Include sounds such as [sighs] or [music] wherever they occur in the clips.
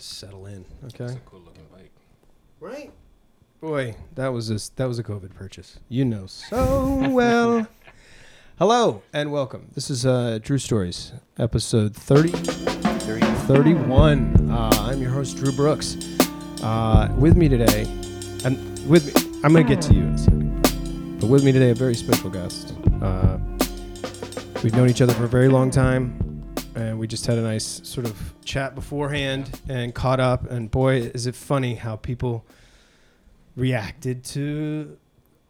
Just settle in, okay? It's a cool looking bike. Right. Boy, that was a that was a COVID purchase. You know so [laughs] well. Hello and welcome. This is uh, Drew Stories, episode 30, 31. Uh, I'm your host, Drew Brooks. Uh, with me today, and with me, I'm going to get to you in a second. But with me today, a very special guest. Uh, we've known each other for a very long time, and we just had a nice sort of chat beforehand and caught up. And boy, is it funny how people reacted to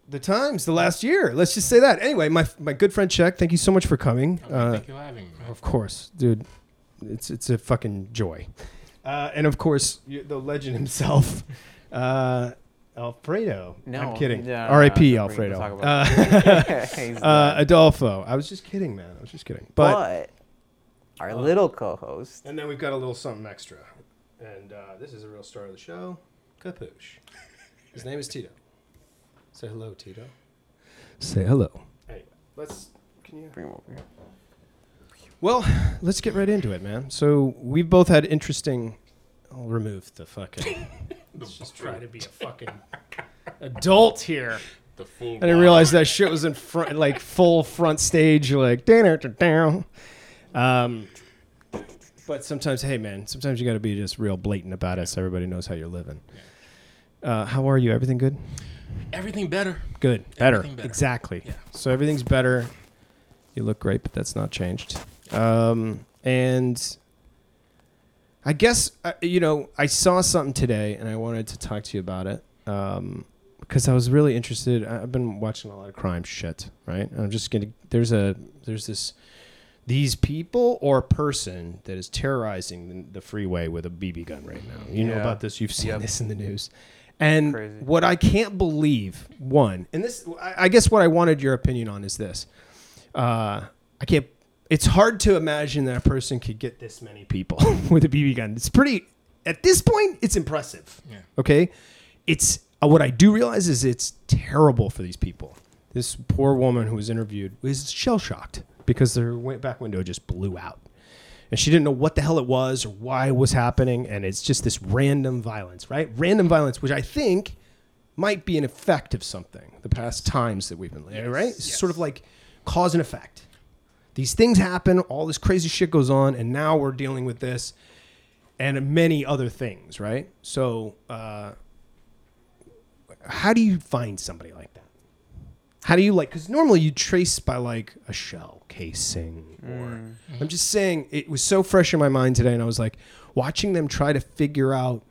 the times the last year. Let's just say that. Anyway, my my good friend Czech, thank you so much for coming. Oh, Uh, thank you for having me. Of course, dude. It's it's a fucking joy. Uh, and of course, the legend [laughs] himself, uh, Alfredo. No, I'm kidding. no, no, R.I.P. no, Alfredo. Uh, [laughs] [laughs] uh. Adolfo. I was just kidding, man. I was just kidding. But, but our little co-host, and then we've got a little something extra, and uh, this is a real star of the show, Capuche. [laughs] His name is Tito. Say hello, Tito. Say hello. Anyway, let's. Can you? bring him over here. Well, let's get right into it, man. So we've both had interesting. I'll remove the fucking. [laughs] let's just try to be a fucking adult here. The full. I didn't realize that shit was in front, like full front stage, like [laughs] down, down. Um, but sometimes, hey man, sometimes you got to be just real blatant about it, so everybody knows how you're living. Uh, how are you? Everything good? Everything better. Good. Better. Everything better. Exactly. Yeah. So everything's better. You look great, but that's not changed. Um, and I guess uh, you know I saw something today, and I wanted to talk to you about it um, because I was really interested. I've been watching a lot of crime shit, right? And I'm just gonna. There's a there's this these people or person that is terrorizing the, the freeway with a BB gun right now. You know about this? You've seen Yep. this in the news. And Crazy. what I can't believe, one, and this, I I guess what I wanted your opinion on is this. Uh, I can't. It's hard to imagine that a person could get this many people [laughs] with a BB gun. It's pretty. At this point, it's impressive. Yeah. Okay, it's uh, what I do realize is it's terrible for these people. This poor woman who was interviewed was shell shocked because their back window just blew out, and she didn't know what the hell it was or why it was happening. And it's just this random violence, right? Random violence, which I think might be an effect of something. The past times that we've been, living. right? Yes. sort of like cause and effect. These things happen, all this crazy shit goes on, and now we're dealing with this and many other things, right? So, uh, how do you find somebody like that? How do you like? Because normally you trace by like a shell casing, or mm. I'm just saying it was so fresh in my mind today, and I was like watching them try to figure out.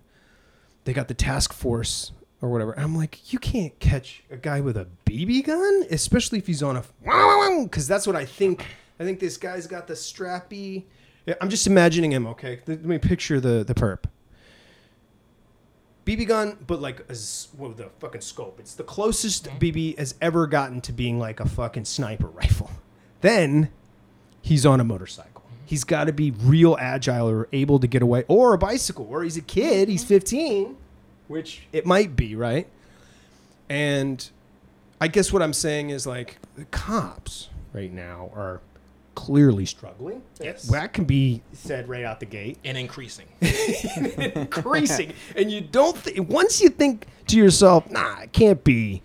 They got the task force or whatever. And I'm like, you can't catch a guy with a BB gun, especially if he's on a because [laughs] that's what I think. I think this guy's got the strappy. I'm just imagining him. Okay, let me picture the the perp. BB gun, but like a a fucking scope. It's the closest mm-hmm. BB has ever gotten to being like a fucking sniper [laughs] rifle. Then he's on a motorcycle. Mm-hmm. He's got to be real agile or able to get away, or a bicycle, or he's a kid. He's mm-hmm. 15, which it might be, right? And I guess what I'm saying is like the cops right now are clearly struggling. Yes. That can be said right out the gate And increasing. [laughs] increasing, and you don't. Th- once you think to yourself, "Nah, it can't be,"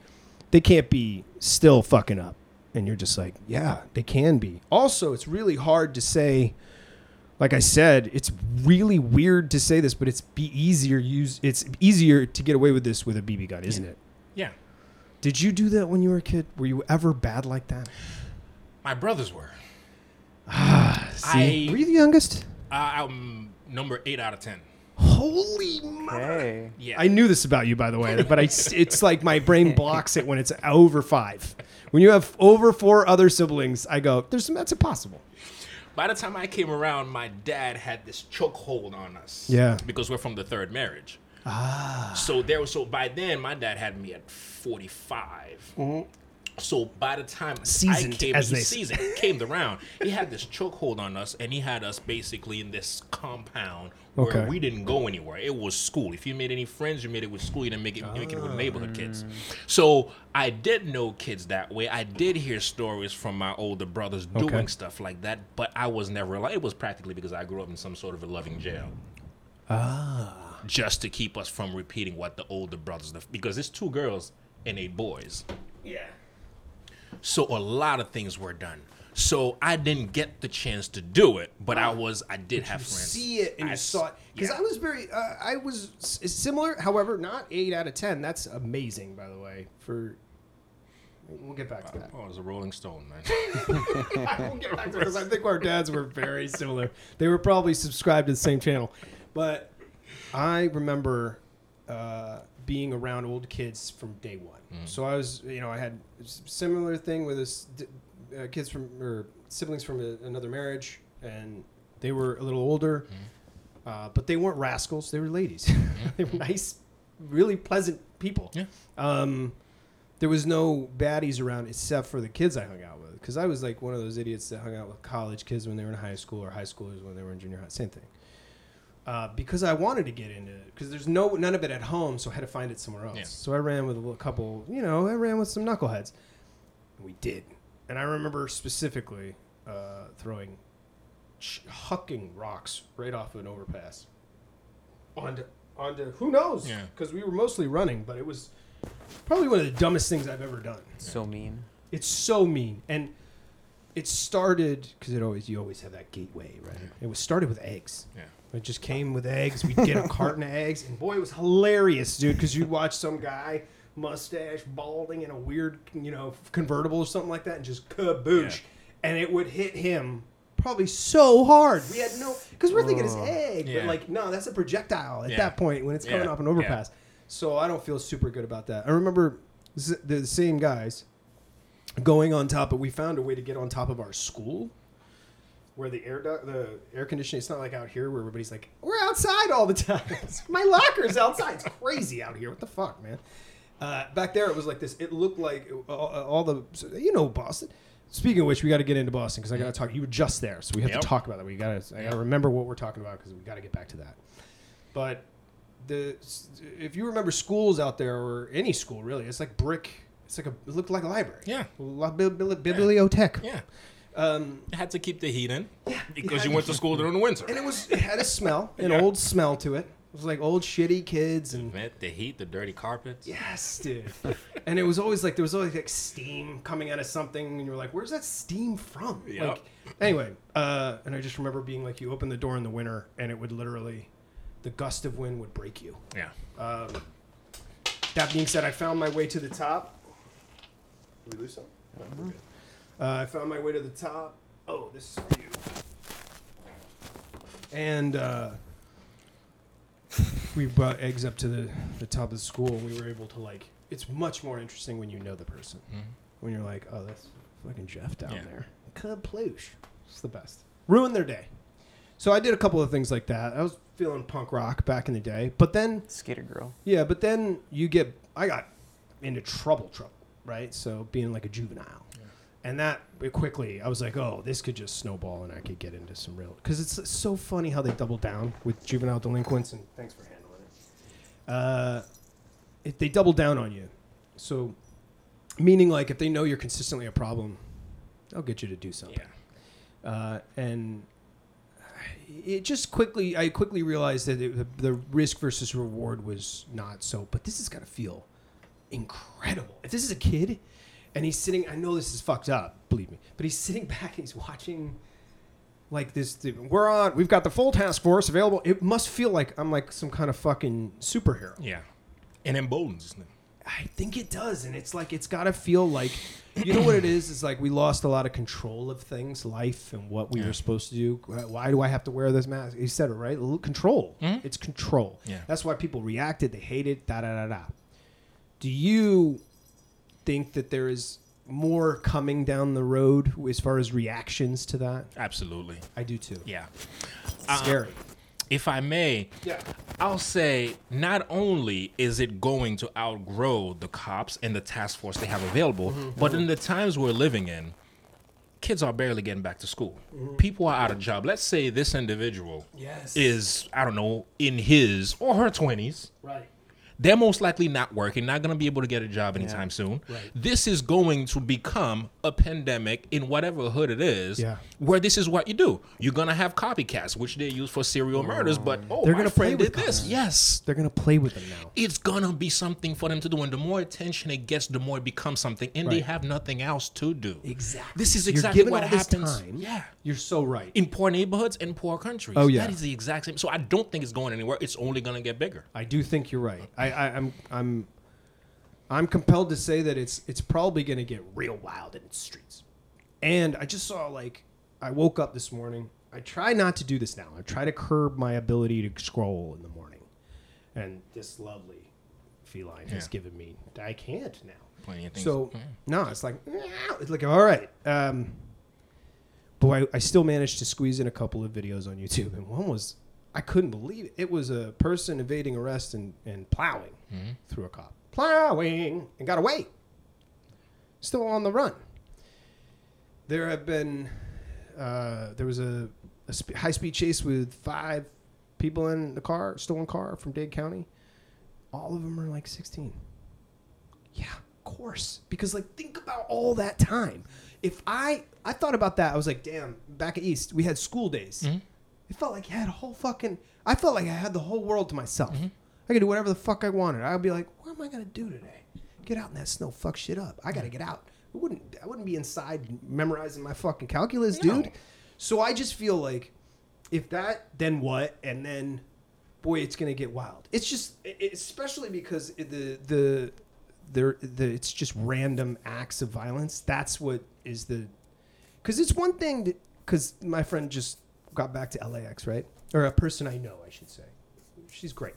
they can't be still fucking up, and you're just like, "Yeah, they can be." Also, it's really hard to say. Like I said, it's really weird to say this, but it's be easier use. It's easier to get away with this with a BB gun, isn't it? yeah. Did you do that when you were a kid? Were you ever bad like that? My brothers were. See, I- were you the youngest? Uh, I'm number eight out of ten. Holy mother! Hey, Yeah. I knew this about you, by the way, [laughs] but I, it's like my brain blocks it when it's over five. When you have over four other siblings, I go, "There's that's impossible." By the time I came around, my dad had this chokehold on us. Yeah. Because we're from the third marriage. Ah. So there was so by then my dad had me at 45. So by the time. Seasoned, I came, as they say. seasoned came around, he had this chokehold on us, and he had us basically in this compound where Okay. we didn't go anywhere. It was school. If you made any friends, you made it with school. You didn't make it, make it with neighborhood kids. So I did know kids that way. I did hear stories from my older brothers doing Okay. stuff like that, but I was never like it was practically because I grew up in some sort of a loving jail. Ah. Just to keep us from repeating what the older brothers, did, because it's two girls and eight boys. Yeah. So a lot of things were done. So I didn't get the chance to do it, but I was, I did have you friends. see it and I you saw it because yeah. I was very uh, I was similar however not 8 out of 10 that's amazing by the way for we'll get back to that Oh, it was a Rolling Stone, man. [laughs] we'll get back to because I think our dads were very similar they were probably subscribed to the same channel but I remember uh, being around old kids from day one so I was you know I had similar thing with this uh, kids from or siblings from a, another marriage and they were a little older uh, but they weren't rascals. They were ladies. [laughs] they were nice, really pleasant people. Yeah. Um, there was no baddies around except for the kids I hung out with. Because I was like one of those idiots that hung out with college kids when they were in high school or high schoolers when they were in junior high. Same thing. Uh, because I wanted to get into it. Because there's no none of it at home, so I had to find it somewhere else. Yeah. So I ran with a little couple. You know, I ran with some knuckleheads. We did, and I remember specifically uh, throwing ch- hucking rocks right off of an overpass onto onto who knows Yeah. because we were mostly running but it was probably one of the dumbest things i've ever done So mean. it's so mean and it started because it always you always have that gateway right it was started with eggs Yeah. It just came with eggs. We'd get a [laughs] carton of eggs. And boy it was hilarious dude because you'd watch some guy mustache balding in a weird you know convertible or something like that and just kaboosh. And it would hit him probably so hard. We had no because we're thinking it's egg but like no that's a projectile at Yeah. that point when it's coming Yeah. off an overpass. So i don't feel super good about that. I remember the same guys going on top but we found a way to get on top of our school where the air du- the air conditioning it's not like out here where everybody's like we're outside all the [laughs] time. My locker's outside. It's crazy out here. What the fuck man? Uh, back there it was like this it looked like uh, all, all the you know boston? Speaking of which we got to get into boston because i got to talk you were just there so we have Yep. to talk about that. We got to i got to remember what we're talking about because we got to get back to that. But the if you remember schools out there or any school really it's like brick it's like a it looked like a library. Yeah. La bibli- bibliothèque Yeah. Um, had to keep the heat in because you went to school during the winter. and it was it had a smell, [laughs] an Yeah. old smell to it. It was like old shitty kids and Met the heat, the dirty carpets. yes, dude. and it was always like there was always like steam coming out of something, and you were like, "Where's that steam from?" Yep. Like anyway, uh, and I just remember being like, you open the door in the winter, and it would literally, the gust of wind would break you. Yeah. Um, that being said, I found my way to the top. Did we lose some? No, we're good. Uh, I found my way to the top. Oh, this is for you. And uh, [laughs] we brought eggs up to the, the top of the school. We were able to like. It's much more interesting when you know the person. When you're like, oh, that's fucking Jeff down Yeah. there. Kaploosh. It's the best. Ruin their day. So I did a couple of things like that. I was feeling punk rock back in the day, but then Skater girl. yeah, but then you get I got into trouble, trouble, right? So being like a juvenile, and that quickly I was like, oh, this could just snowball, and I could get into some real because it's so funny how they double down with juvenile delinquents. And thanks for handling it. Uh, if they double down on you, so meaning like if they know you're consistently a problem, they'll get you to do something Yeah. uh, and it just quickly I quickly realized that it, the, the risk versus reward was not so. But this is gonna feel incredible. If this is a kid and he's sitting, I know this is fucked up, believe me, but he's sitting [laughs] back and he's watching like this. We're on. We've got the full task force available. It must feel like I'm like some kind of fucking superhero. Yeah. And emboldens. I think it does, and it's like it's got to feel like, you know what it is? It's like we lost a lot of control of things, life, and what we Yeah. were supposed to do. Why do I have to wear this mask? You said it right. Control. Mhm. It's control. Yeah. That's why people reacted. They hated. Da da da da. Do you think that there is more coming down the road as far as reactions to that? Absolutely. I do too. Yeah. Uh, scary. If I may, Yeah. I'll say not only is it going to outgrow the cops and the task force they have available, Mm-hmm. but in the times we're living in, kids are barely getting back to school. People are out of job. Let's say this individual Yes. is, I don't know, in his or her 20s. right. They're most likely not working, not going to be able to get a job anytime soon. Right. This is going to become a pandemic in whatever hood it is, Yeah. where this is what you do. You're going to have copycats, which they use for serial oh. murders, but oh, They're gonna play with this. copycats. Yes. They're gonna play with them now. It's gonna be something for them to do, and the more attention it gets, the more it becomes something, and they have nothing else to do. Exactly. This is exactly what happens. time. Yeah, You're so right. in poor neighborhoods and poor countries. Oh, yeah. that is the exact same. So I don't think it's going anywhere. It's only gonna get bigger. I do think you're right. I, I, I'm I'm I'm compelled to say that it's it's probably going to get real wild in the streets. And I just saw like I woke up this morning. I try not to do this now. I try to curb my ability to scroll in the morning. And this lovely feline has given me I can't now. Plenty of things. So Yeah. no, it's like it's like all right. Um, boy, I, I still managed to squeeze in a couple of videos on YouTube, and one was I couldn't believe it. It was a person evading arrest and, and plowing Mm-hmm. through a cop, plowing and got away. Still on the run. There have been uh, there was a, a sp- high speed chase with five people in the car, stolen car from Dade County. All of them are like 16. Yeah, of course. Because like think about all that time. If I I thought about that, I was like, damn, back at East, we had school days. Mm-hmm. It felt like I had a whole fucking I felt like I had the whole world to myself. Mm-hmm. I could do whatever the fuck I wanted. I'd be like, what am I gonna do today? Get out in that snow, fuck shit up. I gotta get out. I wouldn't I wouldn't be inside memorizing my fucking calculus, No. dude. So I just feel like if that, then what? And then, boy, it's gonna get wild. It's just, i- i- especially because the the there the it's just random acts of violence. That's what is the, because it's one thing that because my friend just got back to LAX, right? Or a person I know, I should say. She's great.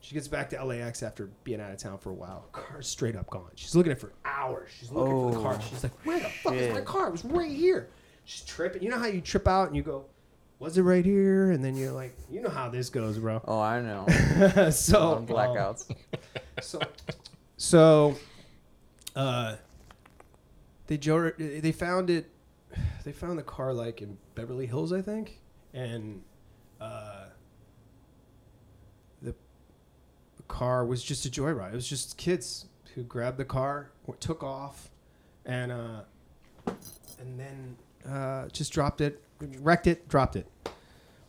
She gets back to LAX after being out of town for a while. Car's straight up gone. She's looking at it for hours. She's looking for the car. Oh, She's like, "Where the fuck is my car? It was right here." She's tripping. You know how you trip out and you go, "Was it right here?" And then you're like, "You know how this goes, bro." Oh, I know. [laughs] so On blackouts. um, so, so, uh, they jo- they found it. They found the car like in Beverly Hills, I think, and uh, the car was just a joyride. It was just kids who grabbed the car, took off, and uh, and then uh, just dropped it, wrecked it, dropped it.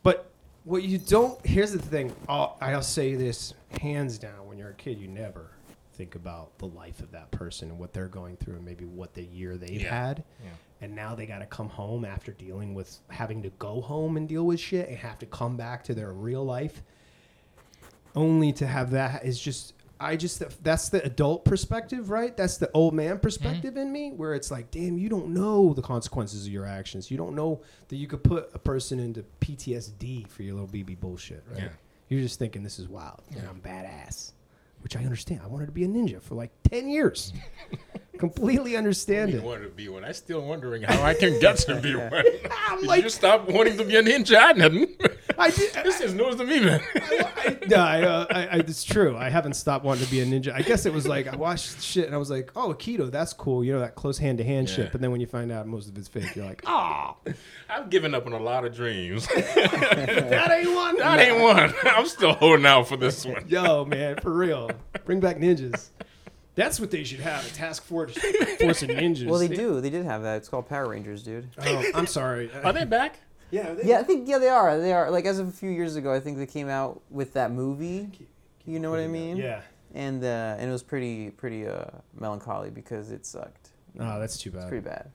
But what you don't here's the thing. I'll, I'll say this hands down. When you're a kid, you never think about the life of that person and what they're going through, and maybe what the year they've Yeah. had. Yeah. And now they got to come home after dealing with having to go home and deal with shit and have to come back to their real life. Only to have that is just I just that's the adult perspective, right? That's the old man mm-hmm. perspective in me, where it's like, damn, you don't know the consequences of your actions. You don't know that you could put a person into PTSD for your little BB bullshit, right? Yeah. You're just thinking this is wild and Yeah. I'm badass, which I understand. I wanted to be a ninja for like ten years. [laughs] Completely understand it. wanted to be one. I'm still wondering how I can get to be [laughs] one. I'm Did like, you stop wanting to be a ninja? I didn't. I did. [laughs] this is news to me, man. I, no, I, uh, I, I, it's true. I haven't stopped wanting to be a ninja. I guess it was like I watched shit and I was like, oh, Aikido, that's cool. You know that close hand to hand shit. But then when you find out most of it's fake, you're like, oh, [laughs] I've given up on a lot of dreams. that ain't one. that ain't one. I'm still holding out for this one. Yo, man, for real. Bring back ninjas. That's what they should have. A task force, [laughs] force of ninjas. Well, they do. They did have that. It's called Power Rangers, dude. Oh, I'm sorry. [laughs] Are they back? yeah, they, Yeah, I think yeah they are. They are. Like as of a few years ago, I think they came out with that movie. You know what I mean? Yeah. And uh, and it was pretty pretty uh, melancholy because it sucked. You know, Oh, that's too bad. it's pretty bad.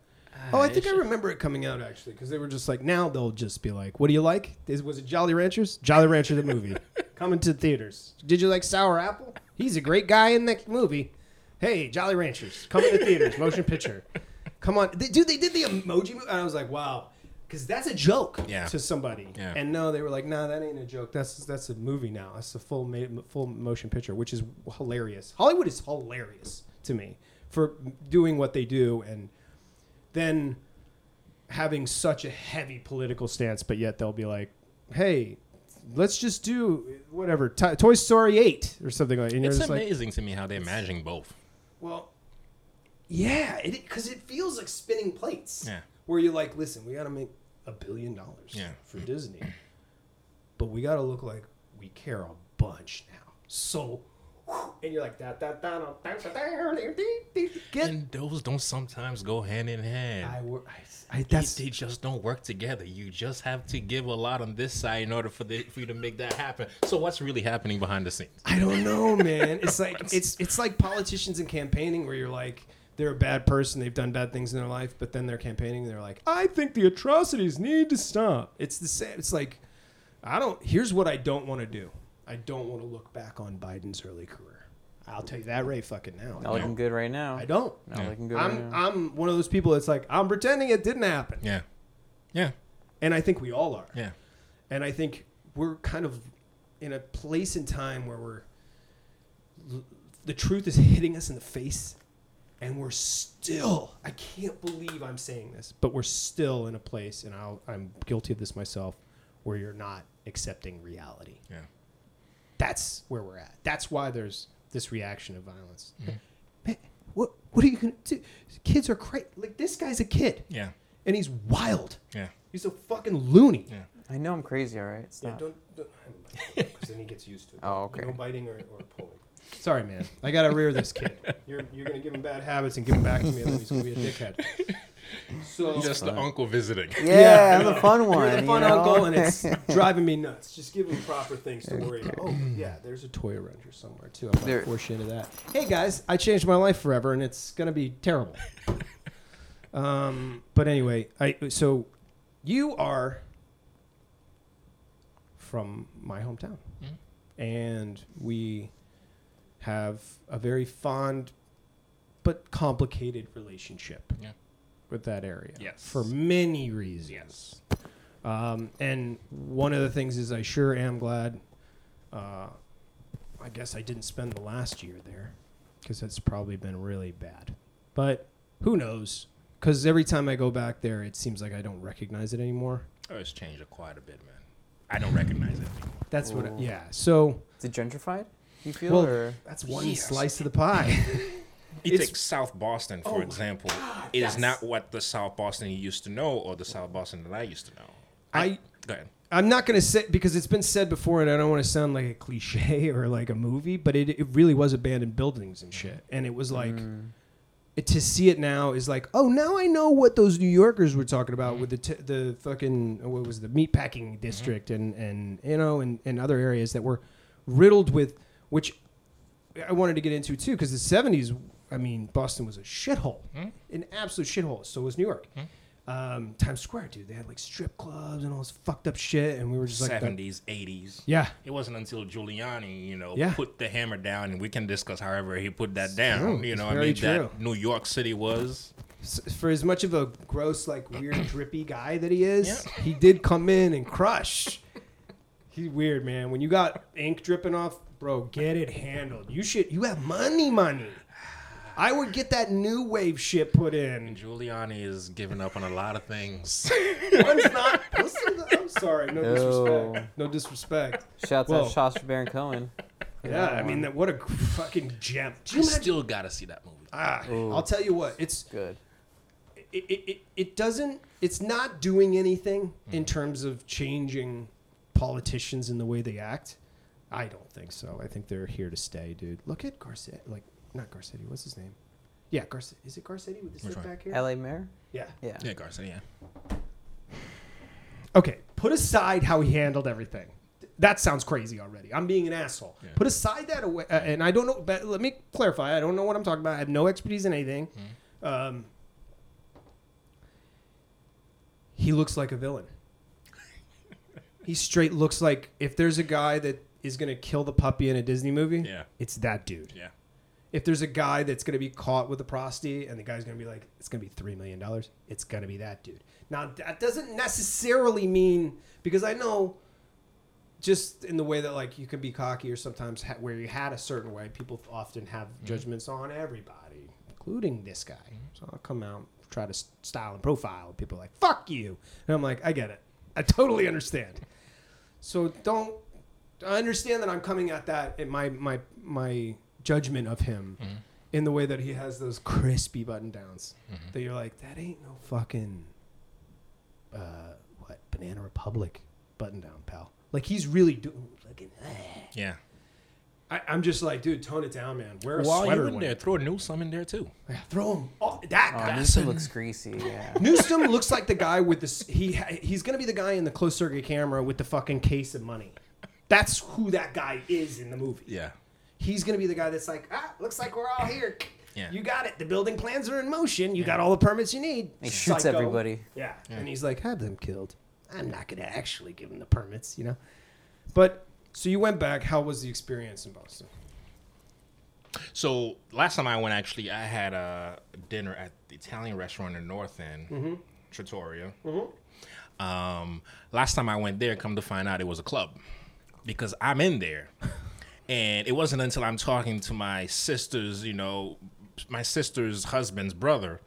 Oh, I think I remember it coming out actually because they were just like now they'll just be like, "What do you like?" Is, was it Jolly Ranchers? Jolly Rancher the movie [laughs] coming to theaters. Did you like Sour Apple? He's a great guy in that movie. Hey, Jolly Ranchers come to the theaters, motion picture. Come on, they, dude! They did the emoji movie, and I was like, "Wow." Because that's a joke Yeah. to somebody, Yeah. and no, they were like, "No, that ain't a joke. That's that's a movie now. That's a full ma- full motion picture, which is hilarious. Hollywood is hilarious to me for doing what they do, and then having such a heavy political stance, but yet they'll be like, "Hey, let's just do whatever T- Toy Story eight or something like." And It's just like, amazing to me how they're managing both. "Well, yeah, it because it feels like spinning plates." Yeah. Where you're like, "Listen, we got to make a billion dollars Yeah. for Disney, but we got to look like we care a bunch now." so, and you're like that that that get. And those don't sometimes go hand in hand. I, wor- I, I that's they just don't work together. You just have to give a lot on this side in order for the, for you to make that happen. So what's really happening behind the scenes? I don't know, man. It's [laughs] like it's it's like politicians and campaigning where you're like they're a bad person, they've done bad things in their life, but then they're campaigning and they're like, I think the atrocities need to stop. It's the same. It's like I don't. Here's what I don't want to do. I don't want to look back on Biden's early career. I'll tell you that right fucking now. Not looking good right now. I don't. Not Yeah. looking good I'm now. I'm one of those people that's like I'm pretending it didn't happen, Yeah. Yeah. and I think we all are. Yeah. And I think we're kind of in a place in time where we're the truth is hitting us in the face and we're still I can't believe I'm saying this, but we're still in a place and I'll, I'm guilty of this myself where you're not accepting reality. Yeah. That's where we're at. That's why there's this reaction of violence. Mm-hmm. Man, what what are you going to do? Kids are crazy. Like this guy's a kid Yeah. and he's wild. Yeah. He's a fucking loony. Yeah. I know I'm crazy, all right? Yeah, Stop. don't, don't because then he gets used to it. [laughs] Oh, okay. No biting or, or pulling. Sorry, man. I gotta rear this kid. [laughs] You're you're gonna give him bad habits and give him back to me, and then he's gonna be a dickhead. [laughs] So Just the uncle visiting. yeah, I'm the fun one. you're the you fun know? uncle, and it's [laughs] driving me nuts. Just give him proper things to worry about. Oh, yeah, there's a toy around here somewhere too. I'm There- gonna force you into that. Hey guys, I changed my life forever, and it's gonna be terrible. [laughs] Um, but anyway, I so you are from my hometown, and we have a very fond but complicated relationship Yeah. With that area. Yes. for many reasons. Yes. Um, and one of the things is I sure am glad. Uh, I guess I didn't spend the last year there because it's probably been really bad. But who knows? Because every time I go back there, it seems like I don't recognize it anymore. Oh, it's changed quite a bit, man. I don't recognize it. anymore. That's what. Ooh. yeah. So Is it gentrified? You feel Well, or that's one Yes. slice of the pie. [laughs] You It's- take South Boston, for Oh example. God, it yes. is not what the South Boston you used to know or the South Boston that I used to know. I Go ahead. I'm not going to say because it's been said before, and I don't want to sound like a cliche [laughs] or like a movie, but it, it really was abandoned buildings and shit. And it was like Mm. it, to see it now is like, oh, now I know what those New Yorkers were talking about with the t- the fucking what was the meatpacking district and and you know and, and other areas that were riddled with which I wanted to get into too because the 70s. I mean, Boston was a shithole, Hmm? an absolute shithole. So was New York. Um, Times Square, dude. They had like strip clubs and all this fucked up shit, and we were just like, Seventies, eighties. yeah, It wasn't until Giuliani, you know, Yeah. put the hammer down, and we can discuss however he put that down. true. You It's know, I mean, true. that New York City was. For as much of a gross, like weird, [clears throat] drippy guy that he is, Yeah. he did come in and crush. He's weird, man. When you got ink dripping off, bro, get it handled. You should. You have money, money. I would get that new wave shit put in. Giuliani is giving up on a lot of things. [laughs] One's not. listen, I'm sorry. No No. disrespect. No disrespect. Shouts Whoa. out Sacha Baron Cohen. Yeah, I mean, that, what a fucking gem. Do you you imagine? still gotta see that movie. Ah, Ooh. I'll tell you what. It's Good. it, it, it, it doesn't it's not doing anything in terms of changing politicians in the way they act i don't think so i think they're here to stay dude look at garcetti like not garcetti what's his name yeah garcetti is it garcetti with the Which stick one? back here LA Mayor? yeah Yeah. Yeah, Garcia. Yeah. okay put aside how he handled everything that sounds crazy already i'm being an asshole Yeah. put aside that away uh, and i don't know but let me clarify i don't know what i'm talking about i have no expertise in anything Hmm. um, he looks like a villain. he straight looks like if there's a guy that is gonna kill the puppy in a Disney movie, Yeah. it's that dude. Yeah. If there's a guy that's gonna be caught with a prosty and the guy's gonna be like, it's gonna be three million dollars, it's gonna be that dude. Now that doesn't necessarily mean because I know just in the way that like you can be cocky or sometimes ha- where you had a certain way, people often have mm-hmm. judgments on everybody, including this guy. So I'll come out try to style and profile, and people are like "fuck you," and I'm like, I get it, I totally understand. So don't I understand that I'm coming at that in my my my judgment of him in the way that he has those crispy button downs that you're like that ain't no fucking uh what Banana Republic button down pal. Like he's really doing fucking Yeah. I, I'm just like, dude, tone it down, man. Wear a While sweater. you're in there, throw a Newsom in there too. Yeah, throw him. Oh, that Oh, guy. Newsom looks [laughs] greasy. Yeah. Newsom looks like the guy with this. He he's gonna be the guy in the closed circuit camera with the fucking case of money. That's who that guy is in the movie. Yeah. He's gonna be the guy that's like, ah, looks like we're all here. Yeah. You got it. The building plans are in motion. You got all the permits you need. He shoots Psycho. everybody. Yeah. And he's like, have them killed. I'm not gonna actually give them the permits, you know. But so you went back. How was the experience in Boston? So last time I went, actually, I had a dinner at the Italian restaurant in the North End, Trattoria. Um, last time I went there, come to find out it was a club because I'm in there, and it wasn't until I'm talking to my sister's, you know, my sister's husband's brother.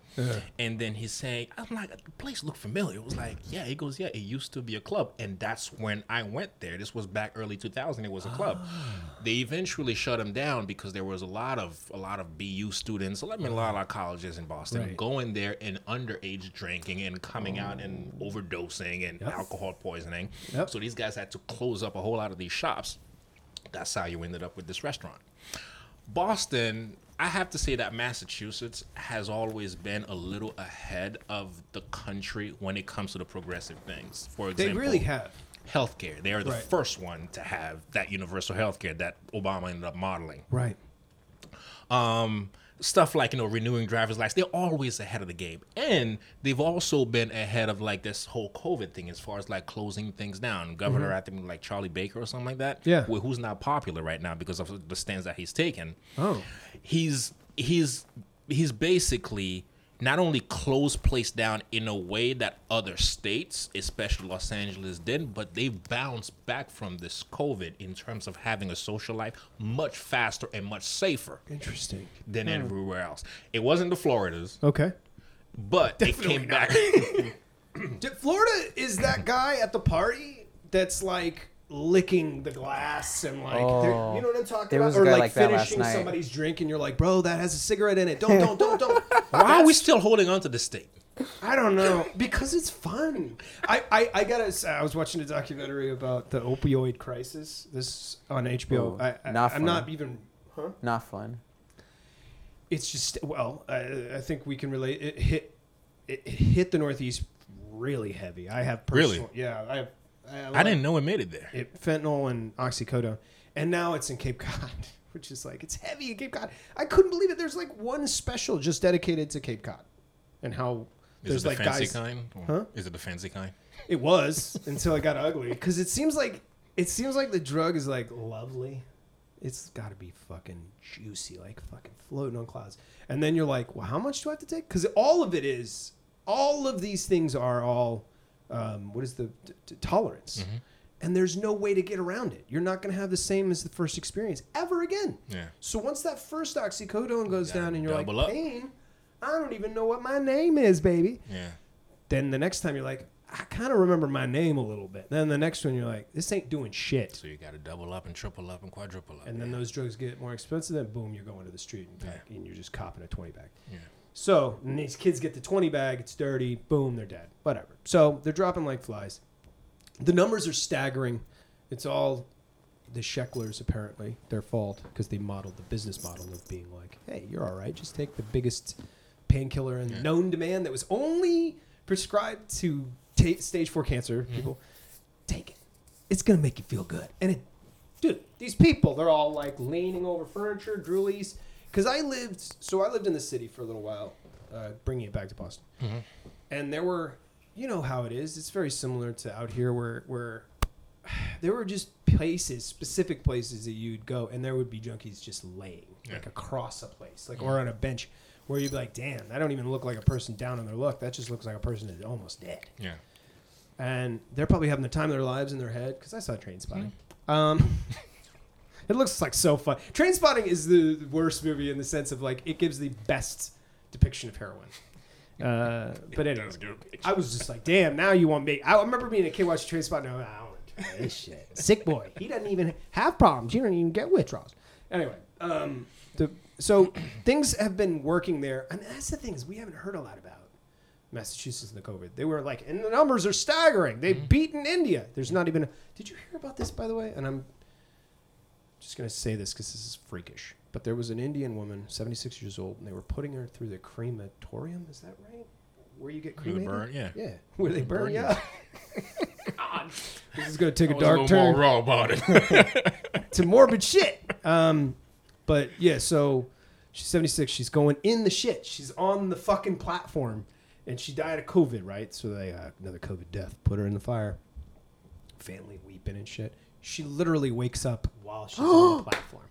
And then he's saying, I'm like, the place looked familiar. It was like, yeah. He goes, yeah, it used to be a club. And that's when I went there. This was back early 2000. It was a club. Ah. They eventually shut them down because there was a lot of a lot of BU students, I mean, a lot of colleges in Boston Right. going there and underage drinking and coming out and oh. overdosing and alcohol poisoning. Yep. So these guys had to close up a whole lot of these shops. That's how you ended up with this restaurant. Boston, I have to say that Massachusetts has always been a little ahead of the country when it comes to the progressive things. For example, They really have. healthcare. They are the Right. first one to have that universal healthcare that Obama ended up modeling. Right. Um, stuff like you know renewing driver's license. They're always ahead of the game, and they've also been ahead of like this whole COVID thing as far as like closing things down. Governor, I think like Charlie Baker or something like that. Mm-hmm. Yeah. wh- who's not popular right now because of the stance that he's taken Oh. he's he's he's basically not only closed place down in a way that other states, especially Los Angeles, did, but they bounced back from this COVID in terms of having a social life much faster and much safer Interesting. than hmm. everywhere else. It wasn't the Floridas, Okay. but it came back. [laughs] [laughs] Florida is that guy at the party that's like licking the glass and like Oh. you know what I'm talking about, or like, like finishing somebody's drink and you're like, bro, that has a cigarette in it. Don't, don't, don't, don't. [laughs] Why are we still holding on to this thing? I don't know because it's fun. I, I, I gotta. say, I was watching a documentary about the opioid crisis. This on HBO. Ooh, I, I, not I'm not fun. even. Huh? Not fun. It's just well. I, I think we can relate. It hit. It hit the Northeast really heavy. I have personal, Really? Yeah, I have. I, I didn't know it made it there. it, fentanyl and oxycodone, and now it's in Cape Cod, [laughs] which is like it's heavy in Cape Cod. I couldn't believe it. There's like one special just dedicated to Cape Cod, and how Is there's the like fancy guys. kind? Huh? Is it the fancy kind? It was until it got ugly because it seems like it seems like the drug is like lovely. It's got to be fucking juicy, like fucking floating on clouds. And then you're like, well, how much do I have to take? Because all of it is, all of these things are all, um, what is the t- t- tolerance? And there's no way to get around it. You're not going to have the same as the first experience ever again. Yeah. So once that first oxycodone goes down and you're like, up. pain, I don't even know what my name is, baby Yeah. then the next time you're like, I kind of remember my name a little bit. Then the next one you're like, this ain't doing shit. So you got to double up and triple up and quadruple up. And then those drugs get more expensive. Then boom, you're going to the street and, pack, and you're just copping a 20 back. Yeah. So and these kids get the 20 bag, it's dirty, boom, they're dead. Whatever. So they're dropping like flies. The numbers are staggering. It's all the Sacklers, apparently, their fault because they modeled the business model of being like, hey, you're all right. Just take the biggest painkiller in known demand that was only prescribed to ta- stage four cancer Mm-hmm. people. Take it. It's going to make you feel good. And it, dude, these people, they're all like leaning over furniture, droolies. Because I lived, so I lived in the city for a little while, uh, bringing it back to Boston. Mm-hmm. And there were, you know how it is. It's very similar to out here where, where [sighs] there were just places, specific places that you'd go, and there would be junkies just laying, like across a place, like or on a bench, where you'd be like, damn, that don't even look like a person down on their luck. That just looks like a person that's almost dead Yeah. and they're probably having the time of their lives in their head because I saw Train Spotting. Um, [laughs] it looks like so fun. Train Spotting is the worst movie in the sense of like it gives the best depiction of heroin. [laughs] Uh, but anyway. I was just like, damn, now you want me. I remember being a kid watching Train Spotting. and I don't want this shit. Sick boy. He doesn't even have problems. You don't even get withdrawals. Anyway, um, the, so things have been working there, and that's the thing is we haven't heard a lot about Massachusetts and the COVID. They were like, and the numbers are staggering. They've beaten India. There's not even. A, did you hear about this by the way? And I'm just gonna say this because this is freakish, but there was an Indian woman, 76 years old, and they were putting her through the crematorium. Is that right? Where you get Where they cremated? burn, yeah. Yeah, where they burn, Burn you you. [laughs] God, this is gonna take I a was dark a little turn more raw about it. [laughs] to morbid shit. [laughs] Um, but yeah, so she's 76. She's going in the shit. She's on the fucking platform, and she died of COVID, right? So they uh, another COVID death. Put her in the fire. Family weeping and shit. She literally wakes up while she's [gasps] on the platform.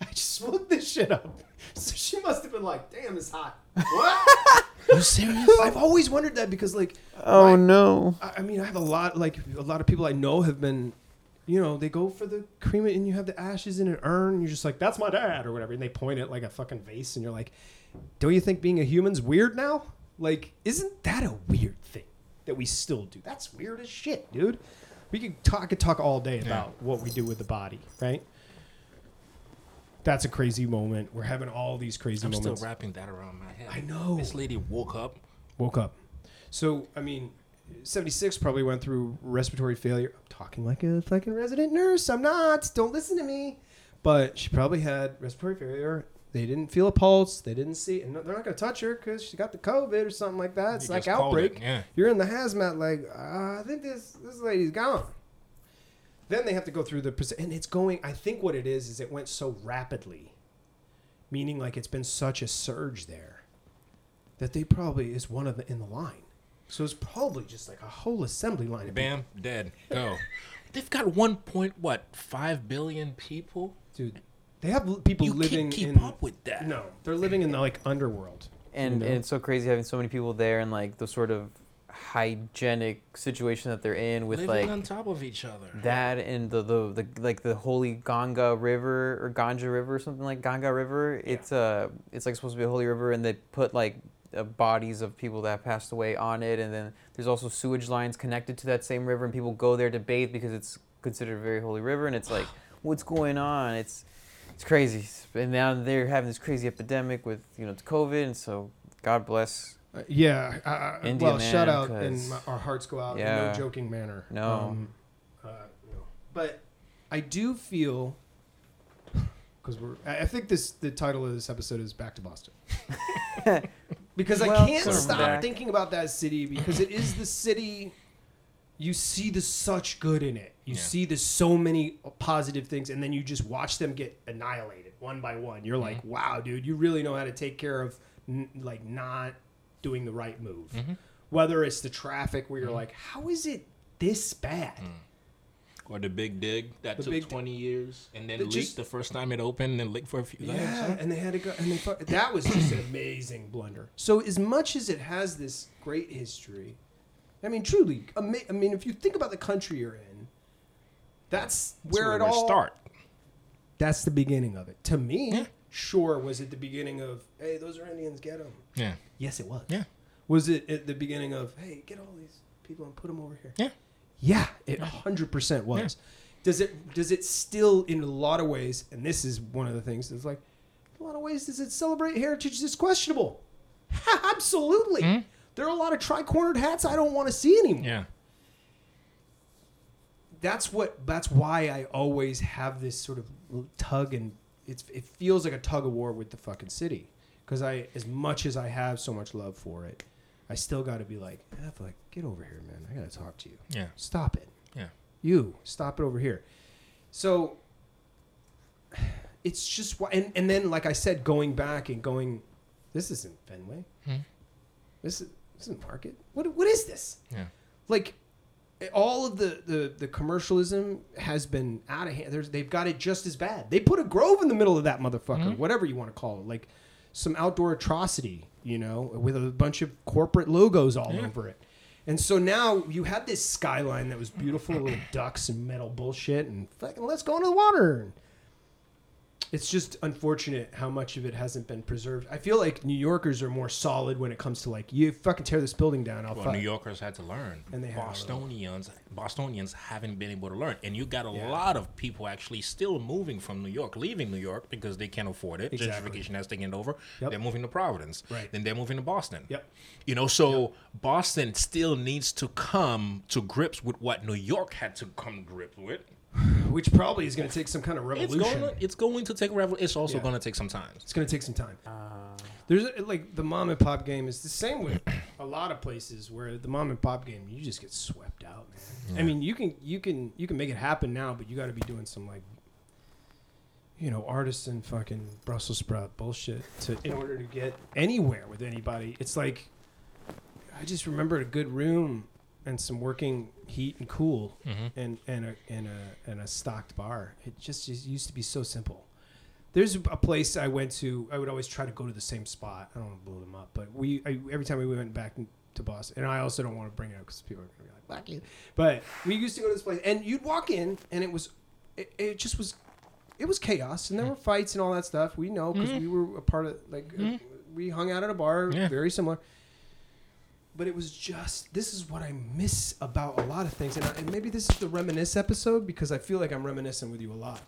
I just looked this shit up. [laughs] So she must have been like, "Damn, it's hot." [laughs] What? you serious? I've always wondered that because like Oh my- no. I I mean, I have a lot, like a lot of people I know have been, you know, they go for the crema and you have the ashes in an urn. And you're just like, that's my dad or whatever, and they point at like a fucking vase, and you're like, don't you think being a human's weird now? Like, isn't that a weird thing that we still do? That's weird as shit, dude. We could talk, I could talk all day about what we do with the body, right? That's a crazy moment. We're having all these crazy I'm still moments. wrapping that around my head. I know. This lady woke up. woke up. So, I mean, 76 probably went through respiratory failure. I'm talking like a fucking resident nurse. I'm not. Don't listen to me. But she probably had respiratory failure. They didn't feel a pulse. They didn't see, and they're not going to touch her because she got the COVID or something like that. It's You like just called it, outbreak. Yeah. You're in the hazmat, like uh, I think this this lady's gone. Then they have to go through the proce- and it's going. I think what it is is it went so rapidly, meaning like it's been such a surge there that they probably is one of the in the line. So it's probably just like a whole assembly line. Of Bam, dead. [laughs] Go. They've got one point what five billion people. people. dude. They have l- people You living can't keep in up with that. no, they're living in the like underworld. And, You know? and it's so crazy having so many people there and like the sort of hygienic situation that they're in with Living like on top of each other. that and the, the the like the holy Ganga River or Ganja River or something like Ganga River. It's uh it's like supposed to be a holy river and they put like uh, bodies of people that passed away on it and then there's also sewage lines connected to that same river and people go there to bathe because it's considered a very holy river and it's like [sighs] what's going on? It's it's crazy. And now they're having this crazy epidemic with you know it's COVID and so God bless. Uh, yeah. Uh, India, well, shout out and my, our hearts go out in Yeah. no joking manner. No. Um, uh, no. But I do feel because we're. I think this the title of this episode is "Back to Boston." [laughs] because I can't stop back. thinking about that city because it is the city. You see the such good in it. You Yeah. see the so many positive things, and then you just watch them get annihilated one by one. You're Mm-hmm. like, wow, dude, you really know how to take care of n- like not doing the right move. Mm-hmm. Whether it's the traffic where you're like, how is it this bad? Or the big dig that The took Dig. 20 years and then leaked the first time it opened and then leaked for a few Yeah, and they had to go, and they that was just an amazing blunder. So as much as it has this great history, I mean, truly, I mean, if you think about the country you're in, that's That's where it all start. That's the beginning of it. To me, Yeah. sure, was it the beginning of, hey, those are Indians, get them. Yeah. Yes, it was. Yeah. Was it at the beginning of, hey, get all these people and put them over here? Yeah. Yeah, it hundred percent was. Does it? Does it still, in a lot of ways, and this is one of the things that's like, a lot of ways, does it celebrate heritage that's questionable? [laughs] Absolutely. Mm-hmm. There are a lot of tri-cornered hats I don't want to see anymore. Yeah. That's what. That's why I always have this sort of tug and it's. It feels like a tug of war with the fucking city because I, as much as I have so much love for it, I still got to be like, like, get over here, man. I got to talk to you. Yeah. Stop it. Yeah. You stop it over here. So [sighs] it's just why, and, and then like I said, going back and going, this isn't Fenway. Hmm. This is this isn't Market. What what is this? Yeah. Like all of the the, the commercialism has been out of hand. There's, they've got it just as bad. They put a grove in the middle of that motherfucker, mm-hmm. whatever you want to call it, like some outdoor atrocity, you know, with a bunch of corporate logos all Yeah. over it. And so now you had this skyline that was beautiful with ducks and metal bullshit and fucking let's go into the water. It's just unfortunate how much of it hasn't been preserved. I feel like New Yorkers are more solid when it comes to like you fucking tear this building down. I'll Well. New Yorkers had to learn. And they Bostonians, Bostonians haven't been able to learn, and you got a Yeah. lot of people actually still moving from New York, leaving New York because they can't afford it. Exactly. Gentrification has taken over. Yep. They're moving to Providence. Right. Then they're moving to Boston. Yep. You know, so Boston still needs to come to grips with what New York had to come to grips with. Which probably is going to take some kind of It's revolution. going. To, it's going to take a revolution. It's also Yeah. going to take some time. It's going to take some time. Uh, There's a, like the mom and pop game is the same with a lot of places where the mom and pop game you just get swept out, man. I mean, you can you can you can make it happen now, but you got to be doing some like you know artisan fucking Brussels sprout bullshit to in order to get anywhere with anybody. It's like I just remembered a good room and some working heat and cool Mm-hmm. and and a and a and a stocked bar. It just, just used to be so simple. There's a place I went to. I would always try to go to the same spot. I don't want to blow them up, but we I, every time we went back to Boston, and I also don't want to bring it up because people are gonna be like, "Fuck you." But we used to go to this place, and you'd walk in, and it was, it, it just was, it was chaos, and there were fights and all that stuff. We know because we were a part of like uh, we hung out at a bar, Yeah. very similar but it was just this is what I miss about a lot of things, and, I, and maybe this is the reminisce episode because I feel like I'm reminiscing with you a lot.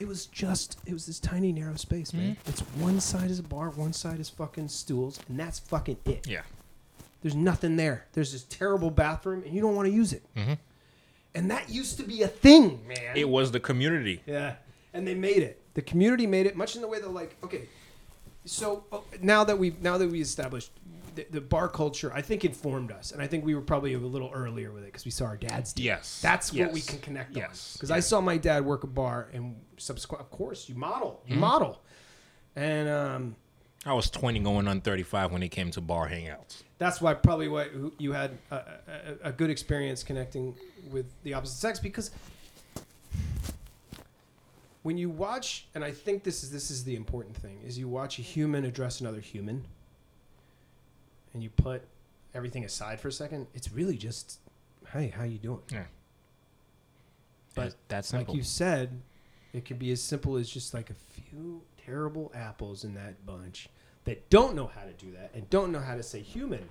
It was just it was this tiny narrow space, man. It's one side is a bar, one side is fucking stools, and that's fucking it. Yeah. There's nothing there. There's this terrible bathroom, and you don't want to use it. Mm-hmm. And that used to be a thing, man. It was the community. Yeah, and they made it. The community made it much in the way that like okay, so oh, now that we've now that we established the, the bar culture, I think informed us, and I think we were probably a little earlier with it because we saw our dads. do. Yes. that's what we can connect on. Yes. Because I saw my dad work a bar, and subsequent, of course, you model, you model, and um, I was 20 going on 35 when it came to bar hangouts. that's why probably why you had a, a, a good experience connecting with the opposite sex because when you watch and i think this is this is the important thing is you watch a human address another human and you put everything aside for a second it's really just hey how you doing Yeah. But that's like you said it could be as simple as just like a few terrible apples in that bunch that don't know how to do that and don't know how to say human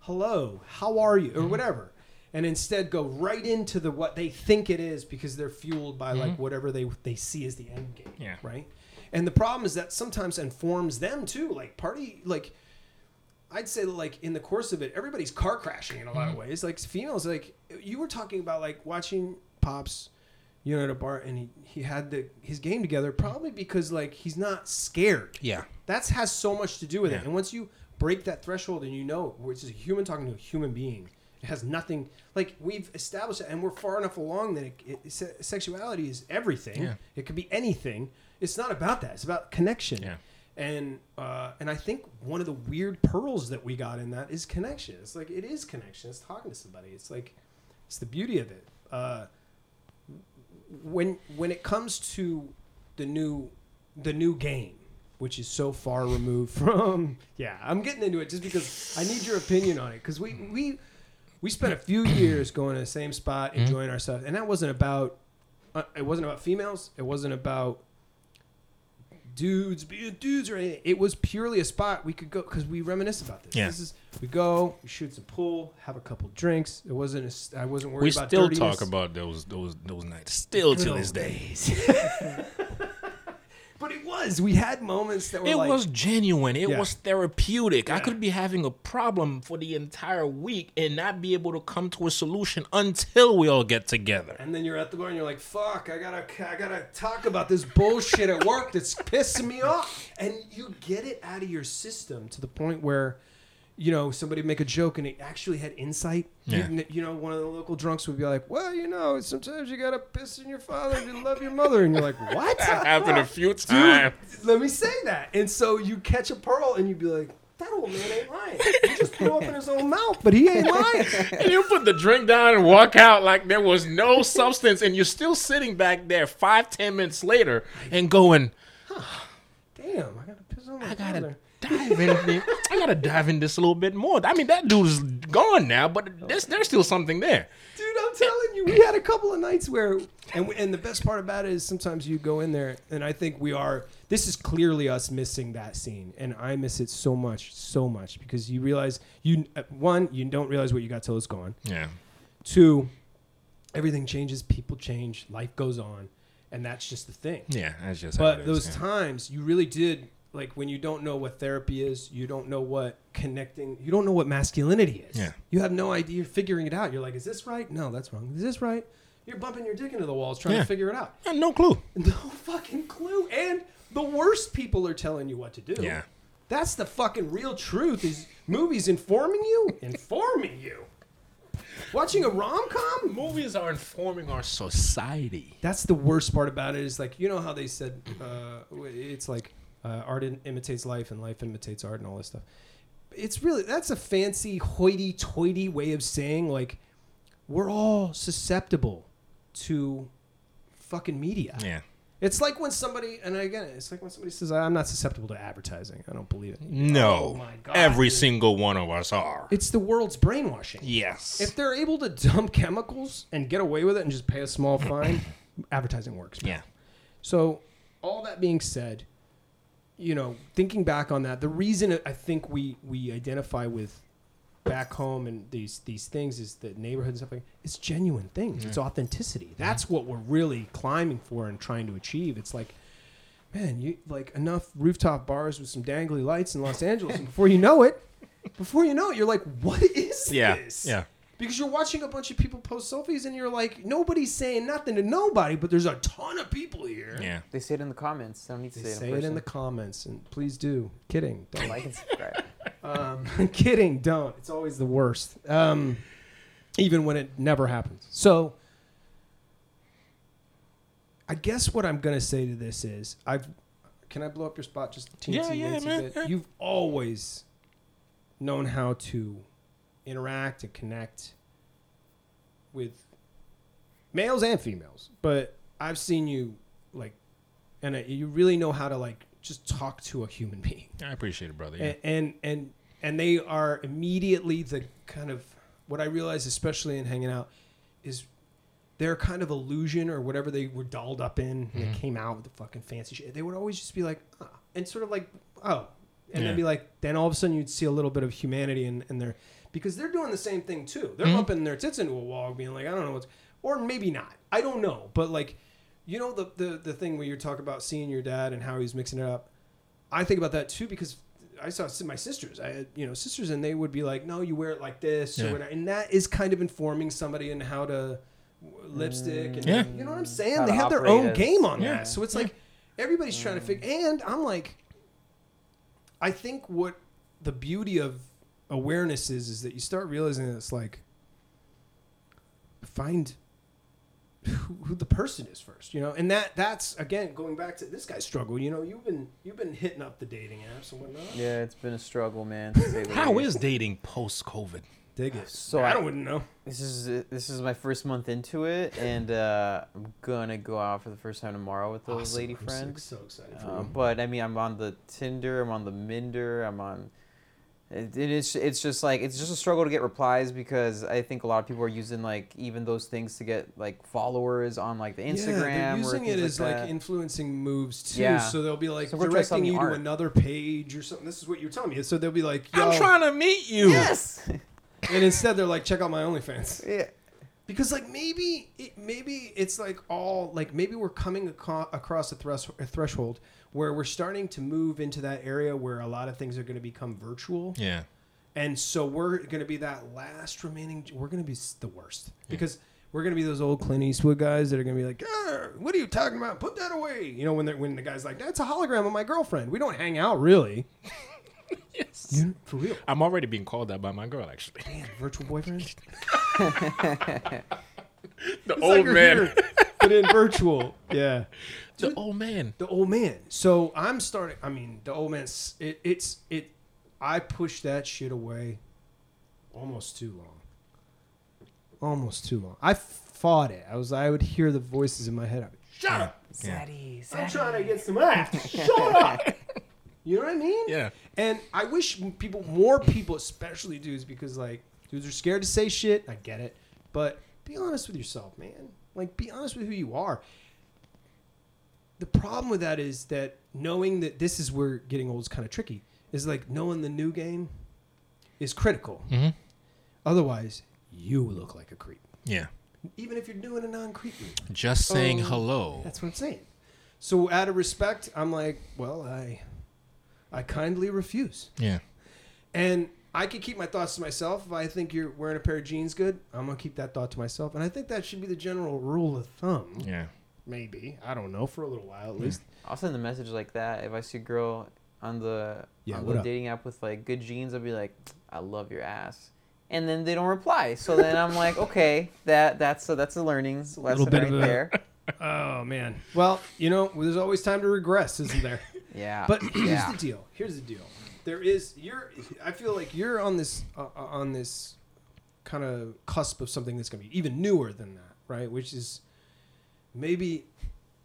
hello how are you or Mm-hmm. whatever and instead go right into the what they think it is because they're fueled by like Mhm. whatever they they see as the end game Yeah. right and the problem is that sometimes informs them too like party like I'd say like in the course of it, everybody's car crashing in a lot of mm-hmm. ways. Like females, like you were talking about like watching pops, you know, at a bar, and he, he had the his game together mm-hmm. probably because like he's not scared. yeah. That's has so much to do with it. And once you break that threshold and you know it's just a human talking to a human being, it has nothing like we've established it, and we're far enough along that it, it, se- sexuality is everything. Yeah. It could be anything. It's not about that. It's about connection. Yeah. And uh, and I think one of the weird pearls that we got in that is connection. It's like it is connection. It's talking to somebody. It's like it's the beauty of it. Uh, when when it comes to the new the new game, which is so far removed [laughs] from yeah, I'm getting into it just because I need your opinion on it because we we we spent a few years going to the same spot, enjoying ourselves, and that wasn't about uh, it wasn't about females. It wasn't about dudes being dudes or anything. It was purely a spot we could go because we reminisce about this. Yeah. This is we go, we shoot some pool, have a couple drinks. It wasn't. I wasn't worried We about still dirtiness. talk about those those those nights still old this day. [laughs] [laughs] days. but it was. We had moments that were It like, was genuine. It Yeah. was therapeutic. I could be having a problem for the entire week and not be able to come to a solution until we all get together. And then you're at the bar and you're like, "Fuck! I gotta, I gotta talk about this bullshit at work that's pissing me off." And you get it out of your system to the point where, you know, somebody would make a joke and it actually had insight. Yeah. You, you know, one of the local drunks would be like, "Well, you know, sometimes you gotta piss in your father to love your mother," and you're like, [laughs] "What?" That happened a few [laughs] Dude, times. let me say that. And so you catch a pearl and you'd be like, "That old man ain't lying. He just threw up in his own mouth, but he ain't lying." And [laughs] you put the drink down and walk out like there was no substance, and you're still sitting back there five, ten minutes later and going, Damn, I gotta piss on my I gotta father. Dive in. I gotta dive in this a little bit more. I mean, that dude is gone now, but there's there's still something there. Dude, I'm telling you, we had a couple of nights where, and and the best part about it is sometimes you go in there, and I think we are. This is clearly us missing that scene, and I miss it so much, so much because you realize you uh, one, you don't realize what you got till it's gone. Yeah. Two, everything changes, people change, life goes on, and that's just the thing. Yeah, that's just. But is, those yeah. times, you really did like when you don't know what therapy is, you don't know what connecting, you don't know what masculinity is. Yeah. You have no idea. You're figuring it out. You're like, is this right? No, that's wrong. Is this right? You're bumping your dick into the walls trying Yeah. to figure it out. I had no clue. [laughs] No fucking clue. And the worst people are telling you what to do. Yeah. That's the fucking real truth. Is movies informing you? Informing you. Watching a rom com? Movies are informing our society. That's the worst part about it. Is like you know how they said uh, it's like uh, art in- imitates life and life imitates art and all this stuff. It's really that's a fancy hoity-toity way of saying like we're all susceptible to fucking media. Yeah. It's like when somebody, and again, it's like when somebody says, "I'm not susceptible to advertising." I don't believe it. No. Oh my God, Every dude. single one of us are. It's the world's brainwashing. Yes. If they're able to dump chemicals and get away with it and just pay a small fine, [clears throat] advertising works. yeah. So, all that being said, you know, thinking back on that, the reason I think we we identify with back home and these these things is the neighborhood and stuff like it's genuine things. It's authenticity. That's what we're really climbing for and trying to achieve. It's like man, you like enough rooftop bars with some dangly lights in Los Angeles and before you know it, before you know it, you're like, what is Yeah. this? Yeah. Because you're watching a bunch of people post selfies and you're like, nobody's saying nothing to nobody, but there's a ton of people here. Yeah. They say it in the comments. They don't need to They say, say it in it in the comments, and please do. Kidding. [laughs] Don't. like and subscribe. um, [laughs] kidding. Don't. It's always the worst. Um, even when it never happens. So, I guess what I'm gonna say to this is, I've. Can I blow up your spot just a teensy Yeah, yeah, man, bit? You've always known how to interact and connect with males and females, but I've seen you like, and uh, you really know how to like just talk to a human [laughs] being I appreciate it, brother. Yeah. and, and and and they are immediately the kind of what I realize, especially in hanging out, is their kind of illusion or whatever they were dolled up in and they came out with the fucking fancy shit. They would always just be like, ah, and sort of like, oh, and Yeah. then be like, then all of a sudden you'd see a little bit of humanity in, in their, because they're doing the same thing too. They're Mhm. bumping their tits into a wall, being like, I don't know what's, or maybe not. I don't know, but like, you know the the the thing where you talk about seeing your dad and how he's mixing it up. I think about that too because I saw my sisters. I had you know sisters, and they would be like, "No, you wear it like this," Yeah. or whatever. and that is kind of informing somebody in how to lipstick and Yeah. you know what I'm saying. How they to have their own as- game on Yeah. that, so it's like everybody's trying to figure. And I'm like, I think what the beauty of awareness is is that you start realizing that it's like find who, who the person is first, you know, and that that's again going back to this guy's struggle. You know, you've been you've been hitting up the dating apps and whatnot. Yeah, it's been a struggle, man. To say the How least. is dating post COVID? Dig it. So I I- don't wouldn't know. This is this is my first month into it, and uh, I'm gonna go out for the first time tomorrow with those Awesome. lady I'm so- friends. So, excited for Uh, but I mean, I'm on the Tinder, I'm on the Minder, I'm on. It, it is. It's just like it's just a struggle to get replies because I think a lot of people are using like even those things to get like followers on like the Instagram. Yeah, they're or using it things as like, like influencing moves too. Yeah. So they'll be like So directing something you to another page or something. This is what you're telling me. So they'll be like, Yo, I'm trying to meet you. yes. [laughs] and instead they're like, check out my OnlyFans. yeah. because like maybe it, maybe it's like all like maybe we're coming aco- across a, thres- a threshold where we're starting to move into that area where a lot of things are going to become virtual. Yeah. and so we're going to be that last remaining we're going to be the worst. Because we're going to be those old Clint Eastwood guys that are going to be like "Ah, what are you talking about? Put that away. You know when they're, when the guy's like that's a hologram of my girlfriend. We don't hang out really. [laughs] Yes. you, for real. I'm already being called that by my girl, actually. Damn, virtual boyfriend? [laughs] [laughs] The It's old you're man. here, but in virtual. Yeah The old man. the old man. So I'm starting. I mean, the old man's. It, it's it. I pushed that shit away almost too long. Almost too long. I fought it. I was. I would hear the voices in my head. I'd be, Shut up! Yeah. Zaddy, I'm trying to get some ass. Shut up! You know what I mean? Yeah. And I wish people, more people, especially dudes, because like dudes are scared to say shit. I get it, but be honest with yourself, man. Like, be honest with who you are. The problem with that is that knowing that this is where getting old is kind of tricky. Is like knowing the new game is critical. Mm-hmm. Otherwise, you look like a creep, Yeah. even if you're doing a non-creep move. Just saying Oh, hello. That's what I'm saying. So out of respect, I'm like, well, I, I kindly refuse. Yeah. And I can keep my thoughts to myself. If I think you're wearing a pair of jeans good, I'm gonna keep that thought to myself, and I think that should be the general rule of thumb. Yeah. Maybe I don't know for a little while at Hmm. least. I'll send a message like that if I see a girl on the Yeah, on what the up? dating app with like good jeans. I'll be like, I love your ass, and then they don't reply. So then I'm like, [laughs] okay, that that's a, that's a learning little lesson bit right of a- there. [laughs] Oh man. Well, you know, there's always time to regress, isn't there? [laughs] Yeah. But [clears throat] here's yeah. the deal. Here's the deal. There is you're. I feel like you're on this uh, uh, on this kind of cusp of something that's going to be even newer than that, right? Which is maybe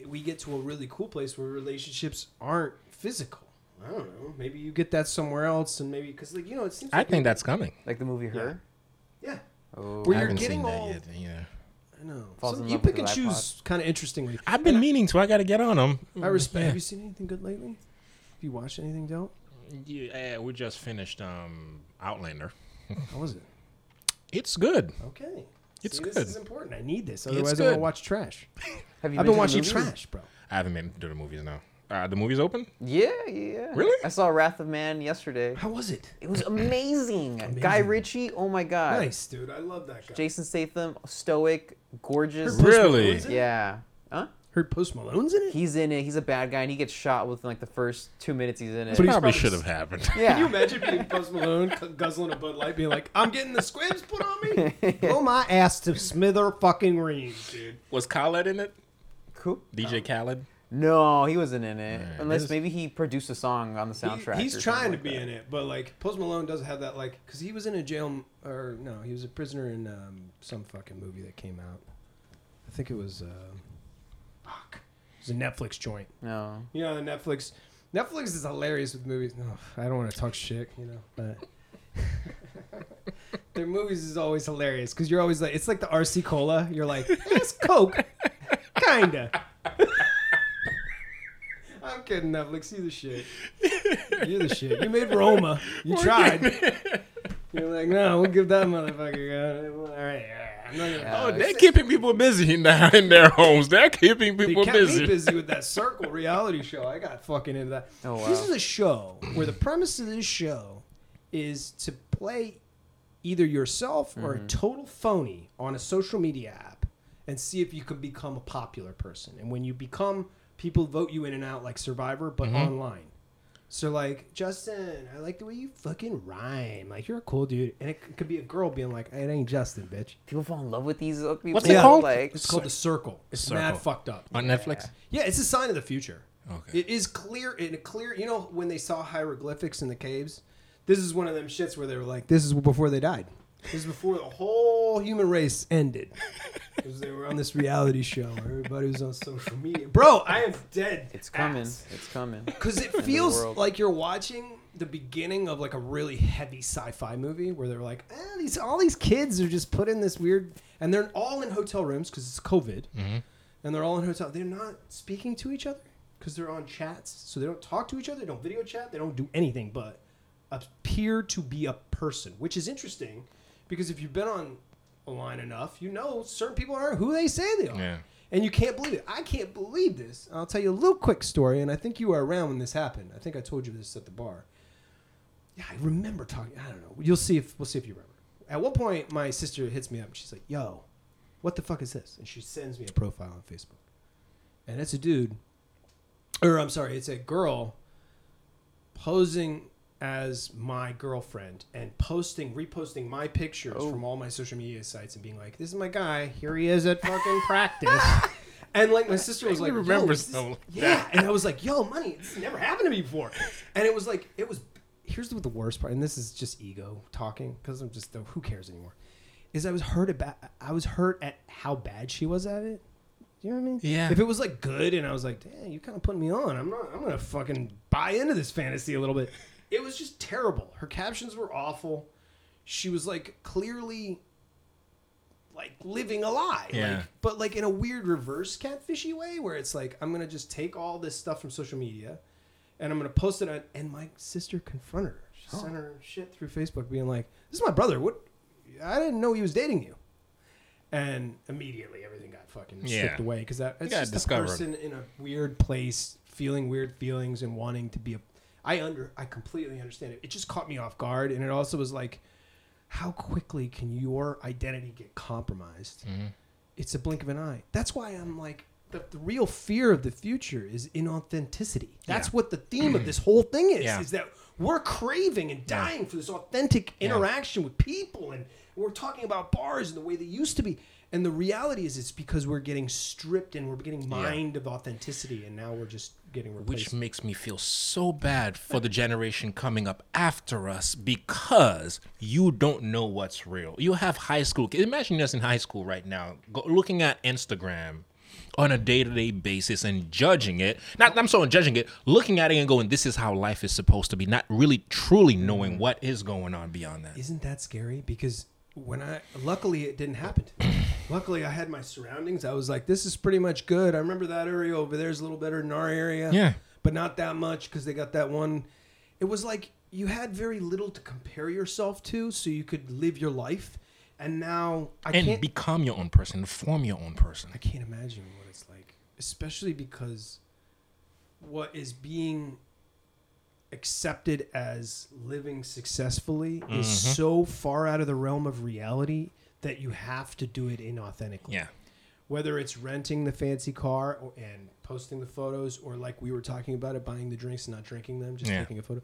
we get to a really cool place where relationships aren't physical. I don't know. Maybe you get that somewhere else, and maybe because like you know it seems. I Like think that's coming. like the movie Her. yeah. Oh. Where I you're haven't getting seen all- that yet. Yeah. I know. Falls Some- you pick and choose kind of interestingly. I've been meaning to. I got to get on them. I respect. Have you seen anything good lately? Have you watched anything dope? Yeah, we just finished um, Outlander. How was it? [laughs] It's good. Okay. It's See, good. This is important. I need this. Otherwise, I'm good. gonna watch trash. Have you I've been watching movies? trash, bro. I haven't been to the movies now. Uh, the movie's open. Yeah, yeah. Really? I saw Wrath of Man yesterday. How was it? It was amazing. [laughs] Guy Ritchie, oh my god. Nice, dude. I love that guy. Jason Statham, stoic, gorgeous. Really? Malone's in it? Yeah. Huh? Heard Post Malone's in it. He's in it. He's a bad guy, and he gets shot within like the first two minutes he's in it. But he Probably probably should have happened. Yeah. [laughs] Can you yeah. imagine being Post Malone gu- guzzling a Bud Light, being like, "I'm getting the squibs put on me, [laughs] blow my ass to smither fucking reams, dude." Was Khaled in it? Cool. DJ Khaled. No, he wasn't in it. Yeah, Unless this- maybe he produced a song on the He- soundtrack. he's or trying to like be that. in it, but like Post Malone doesn't have that like because he was in a jail or no, he was a prisoner in um, some fucking movie that came out. I think it was. Uh, fuck. It was a Netflix joint. No. You know, the Netflix. Netflix is hilarious with movies. No, I don't want to talk shit, you know, but [laughs] their movies is always hilarious because you're always like, it's like the RC Cola. You're like, eh, it's Coke, [laughs] kinda. [laughs] I'm kidding, Netflix. You the shit. You're the shit. You made Roma. You tried. You're like, no, we'll give that motherfucker. Uh, All right, all right. I'm not gonna. Yeah, Oh, they're keeping people busy now in their homes. They're keeping They people kept busy. me busy with that [laughs] Circle reality show. I got fucking into that. Oh, This is a show where the premise of this show is to play either yourself or a Mm-hmm. total phony on a social media app and see if you can become a popular person. And when you become, people vote you in and out like Survivor, but Mm-hmm. online. So like Justin, I like the way you fucking rhyme. Like you're a cool dude, and it c- could be a girl being like, "It ain't Justin, bitch." People fall in love with these uh, people. What's it called? Like, It's called the Circle. It's Circle. mad fucked up. on Netflix. Yeah, it's a sign of the future. Okay. It is clear. It clear. You know when they saw hieroglyphics in the caves, this is one of them shits where they were like, "This is before they died. This is before the whole human race ended." [laughs] Because they were on this reality show. Everybody was on social media. Bro, I am dead. it's coming. It's coming. Because it the feels world. like you're watching the beginning of like a really heavy sci-fi movie where they're like, eh, these all these kids are just put in this weird, and they're all in hotel rooms because it's COVID, and they're all in hotel. They're not speaking to each other because they're on chats, so they don't talk to each other. They don't video chat. They don't do anything but appear to be a person, which is interesting because if you've been on a line enough, you know certain people aren't who they say they are. Yeah. And you can't believe it. I can't believe this. I'll tell you a little quick story, and I think you were around when this happened. I think I told you this at the bar. Yeah, I remember talking. I don't know. You'll see if we'll see if you remember. At one point, my sister hits me up. and She's like, "Yo, what the fuck is this?" And she sends me a profile on Facebook, and it's a dude, or I'm sorry, it's a girl posing as my girlfriend and posting, reposting my pictures Oh. from all my social media sites and being like, "This is my guy. Here he is at fucking [laughs] practice." And like my sister was like, remember "Yo, this- like yeah, and I was like, "Yo, money, this never happened to me before." And it was like, it was. Here's the, the worst part, and this is just ego talking because I'm just who cares anymore. Is I was hurt about I was hurt at how bad she was at it. Do You know what I mean? Yeah. If it was like good, and I was like, "Damn, you kind of put me on," I'm not. I'm gonna fucking buy into this fantasy a little bit. It was just terrible. Her captions were awful. She was like clearly like living a lie. Yeah. Like, but like in a weird reverse catfishy way where it's like I'm gonna just take all this stuff from social media and I'm gonna post it on and my sister confronted her. She sent her shit through Facebook being like, This is my brother. What I didn't know he was dating you. And immediately everything got fucking Yeah. stripped away because that it's just a person in a weird place feeling weird feelings and wanting to be a I under I completely understand it. It just caught me off guard, and it also was like, how quickly can your identity get compromised? Mm-hmm. It's a blink of an eye. That's why I'm like. The, the real fear of the future is inauthenticity. That's Yeah. what the theme of this [clears throat] whole thing is. Yeah. Is that we're craving and dying for this authentic interaction with people, and we're talking about bars and the way they used to be. And the reality is, it's because we're getting stripped and we're getting mined of authenticity, and now we're just getting replaced. which makes me feel so bad for the generation coming up after us because you don't know what's real. You have high school. Imagine us in high school right now, go, looking at Instagram on a day-to-day basis and judging it. Not I'm sorry, judging it, looking at it and going, "This is how life is supposed to be." Not really, truly knowing mm-hmm. what is going on beyond that. Isn't that scary? Because when I luckily it didn't happen. To me. Luckily, I had my surroundings. I was like, this is pretty much good. I remember that area over there is a little better than our area. Yeah. but not that much because they got that one. It was like you had very little to compare yourself to, so you could live your life. And now I and can't. become your own person, form your own person. I can't imagine what it's like, especially because what is being accepted as living successfully is Mm-hmm. so far out of the realm of reality that you have to do it inauthentically. Yeah. Whether it's renting the fancy car or, and posting the photos, or like we were talking about it, buying the drinks and not drinking them, just Yeah. taking a photo.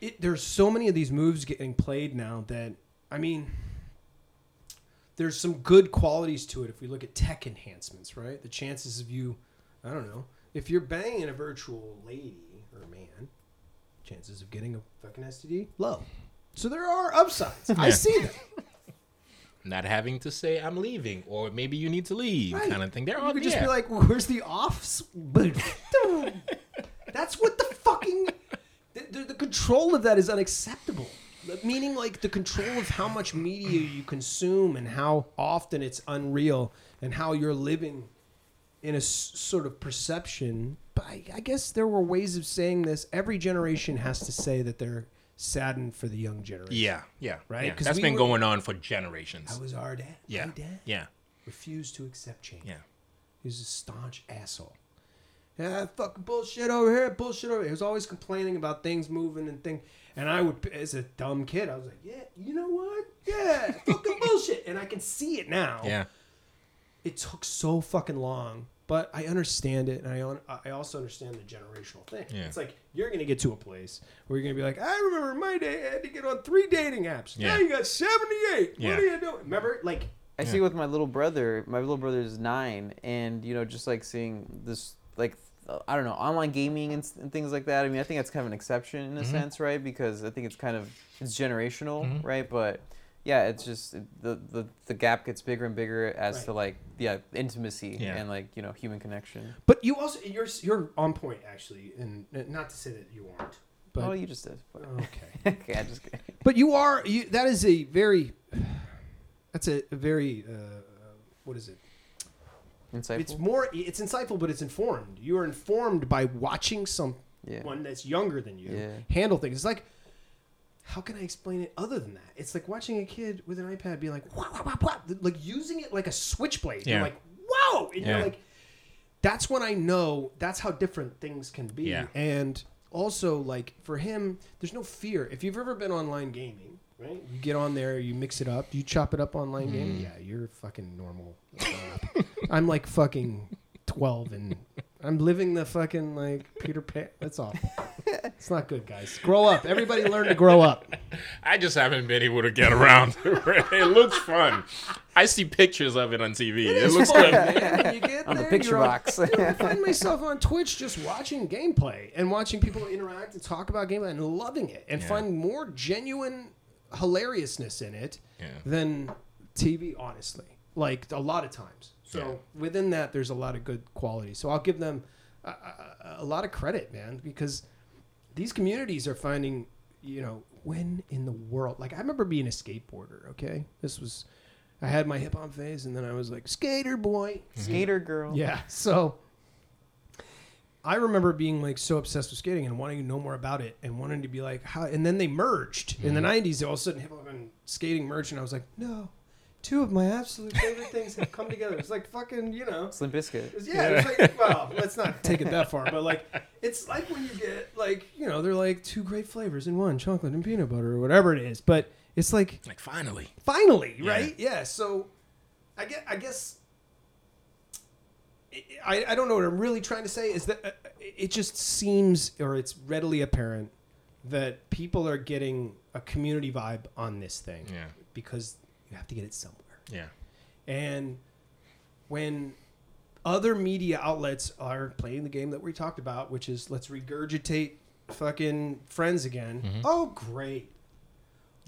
It, there's so many of these moves getting played now that I mean, there's some good qualities to it if we look at tech enhancements, right? The chances of you, I don't know, if you're banging a virtual lady or man, chances of getting a fucking STD low. So there are upsides. I see them. [laughs] Not having to say I'm leaving or maybe you need to leave Right. kind of thing. You are could just yeah. be like, "Where's the offs?" [laughs] But that's what the fucking the, the, the control of that is unacceptable. Meaning, like the control of how much media you consume and how often it's unreal and how you're living in a s- sort of perception. But I, I guess there were ways of saying this. Every generation has to say that they're saddened for the young generation. Yeah, yeah, Right? Yeah. 'Cause That's we been were- going on for generations. How was our dad? yeah, My dad yeah, refused to accept change. yeah. He was a staunch asshole. Yeah, fucking bullshit over here, bullshit over here. He was always complaining about things moving and thing. And I would, as a dumb kid, I was like, yeah, you know what? Yeah, fucking [laughs] bullshit. And I can see it now. Yeah, It took so fucking long, but I understand it. And I, un- I also understand the generational thing. Yeah. It's like you're going to get to a place where you're going to be like, I remember my day, I had to get on three dating apps. Now Yeah. you got 78. Yeah. What are you doing? Remember? Like, I see with my little brother. My little brother is nine, and you know, just like seeing this, like I don't know, online gaming and, and things like that. I mean, I think that's kind of an exception in a mm-hmm. sense, right? Because I think it's kind of it's generational, mm-hmm. right? But yeah, it's just the the the gap gets bigger and bigger as Right. to like yeah, intimacy Yeah. and like you know human connection. but you also, you're, you're on point, actually. And not to say that you aren't. But, oh, you just did. But, okay. [laughs] okay, I just kidding. But you are you. That is a very. That's a, a very. Uh, what is it? Insightful. It's more. It's insightful, but it's informed. You are informed by watching someone yeah. that's younger than you Yeah. handle things. It's like. How can I explain it other than that? It's like watching a kid with an iPad be like, wah, wah, wah, wah, like using it like a switchblade. You're like, whoa! And you're like, that's when I know that's how different things can be. Yeah. And also, like for him, there's no fear. If you've ever been online gaming, right? You get on there, you mix it up, you chop it up online mm-hmm. gaming. Yeah, you're fucking normal. [laughs] I'm like fucking twelve and I'm living the fucking like Peter Pan. That's awful. [laughs] It's not good, guys. Grow up. Everybody learn to grow up. [laughs] I just haven't been able to get around. to it. it looks fun. I see pictures of it on TV. It, It's looks fun, good. man. [laughs] When you get On the picture you're on- box. you know, I find [laughs] myself on Twitch just watching gameplay and watching people interact and talk about gameplay and loving it and Yeah. find more genuine hilariousness in it Yeah. than TV, honestly. Like a lot of times. So Yeah. within that, there's a lot of good quality. So I'll give them a, a, a lot of credit, man, because these communities are finding, you know, when in the world. Like I remember being a skateboarder. Okay, this was. I had my hip hop phase, and then I was like skater boy. Mm-hmm. Skater girl. Yeah. So I remember being like so obsessed with skating and wanting to know more about it and wanting to be like how and then they merged. In the mm-hmm. nineties, all of a sudden hip hop and skating merged and I was like, no, two of my absolute favorite things have come together. It's like fucking, you know. Slim Biscuit. It's- Yeah, it's like, well, let's not take it that far, [laughs] but like, it's like when you get like, you know, they're like two great flavors in one, chocolate and peanut butter or whatever it is. But it's like, Like finally. finally, Yeah. right? Yeah. So, I get, I guess, I, I don't know what I'm really trying to say is that uh, it just seems, or it's readily apparent that people are getting a community vibe on this thing Yeah. because you have to get it somewhere. Yeah. And when other media outlets are playing the game that we talked about, which is let's regurgitate fucking friends again. Mm-hmm. Oh, great.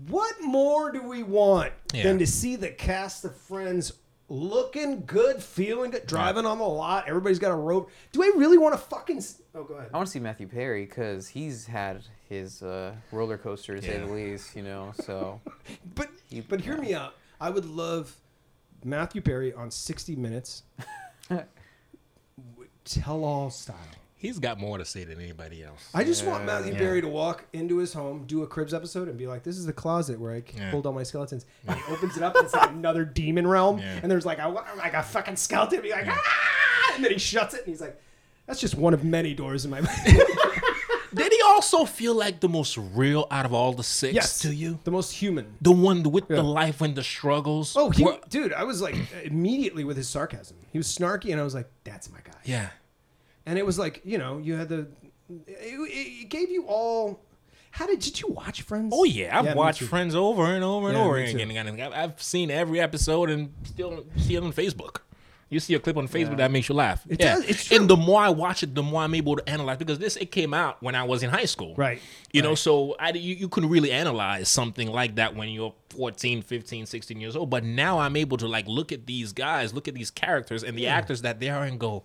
What more do we want Yeah. than to see the cast of friends looking good, feeling good, driving on the lot? Everybody's got a rope. Do I really want to fucking. s- Oh, go ahead. I want to see Matthew Perry because he's had his uh, roller coaster to say Yeah. the least, you know. So [laughs] But You- but hear me out. I would love Matthew Perry on 60 Minutes, [laughs] tell all style. He's got more to say than anybody else. I just want Yeah. Matthew Yeah. Perry to walk into his home, do a Cribs episode, and be like, "This is the closet where I Yeah. hold all my skeletons." And he opens it up, and it's like another demon realm, Yeah. and there's like a like a fucking skeleton, be like, "Ah!" and then he shuts it, and he's like, "That's just one of many doors in my." [laughs] Did he also feel like the most real out of all the six yes, to you? the most human. The one with Yeah. the life and the struggles. Oh, he, were- dude, I was like immediately with his sarcasm. He was snarky, and I was like, "That's my guy." yeah. And it was like you know you had the it, it gave you all how did did you watch friends Oh yeah, I've me watched too. Friends over and over and Yeah, over me again. too. And I've- I've seen every episode and still see it on Facebook. You see a clip on Facebook that makes you laugh. It yeah. does, it's true. And the more I watch it, the more I'm able to analyze because this it came out when I was in high school. Right, You know, so I you, you couldn't really analyze something like that when you're 14, 15, 16 years old. But now I'm able to like look at these guys, look at these characters and the actors that they are and go,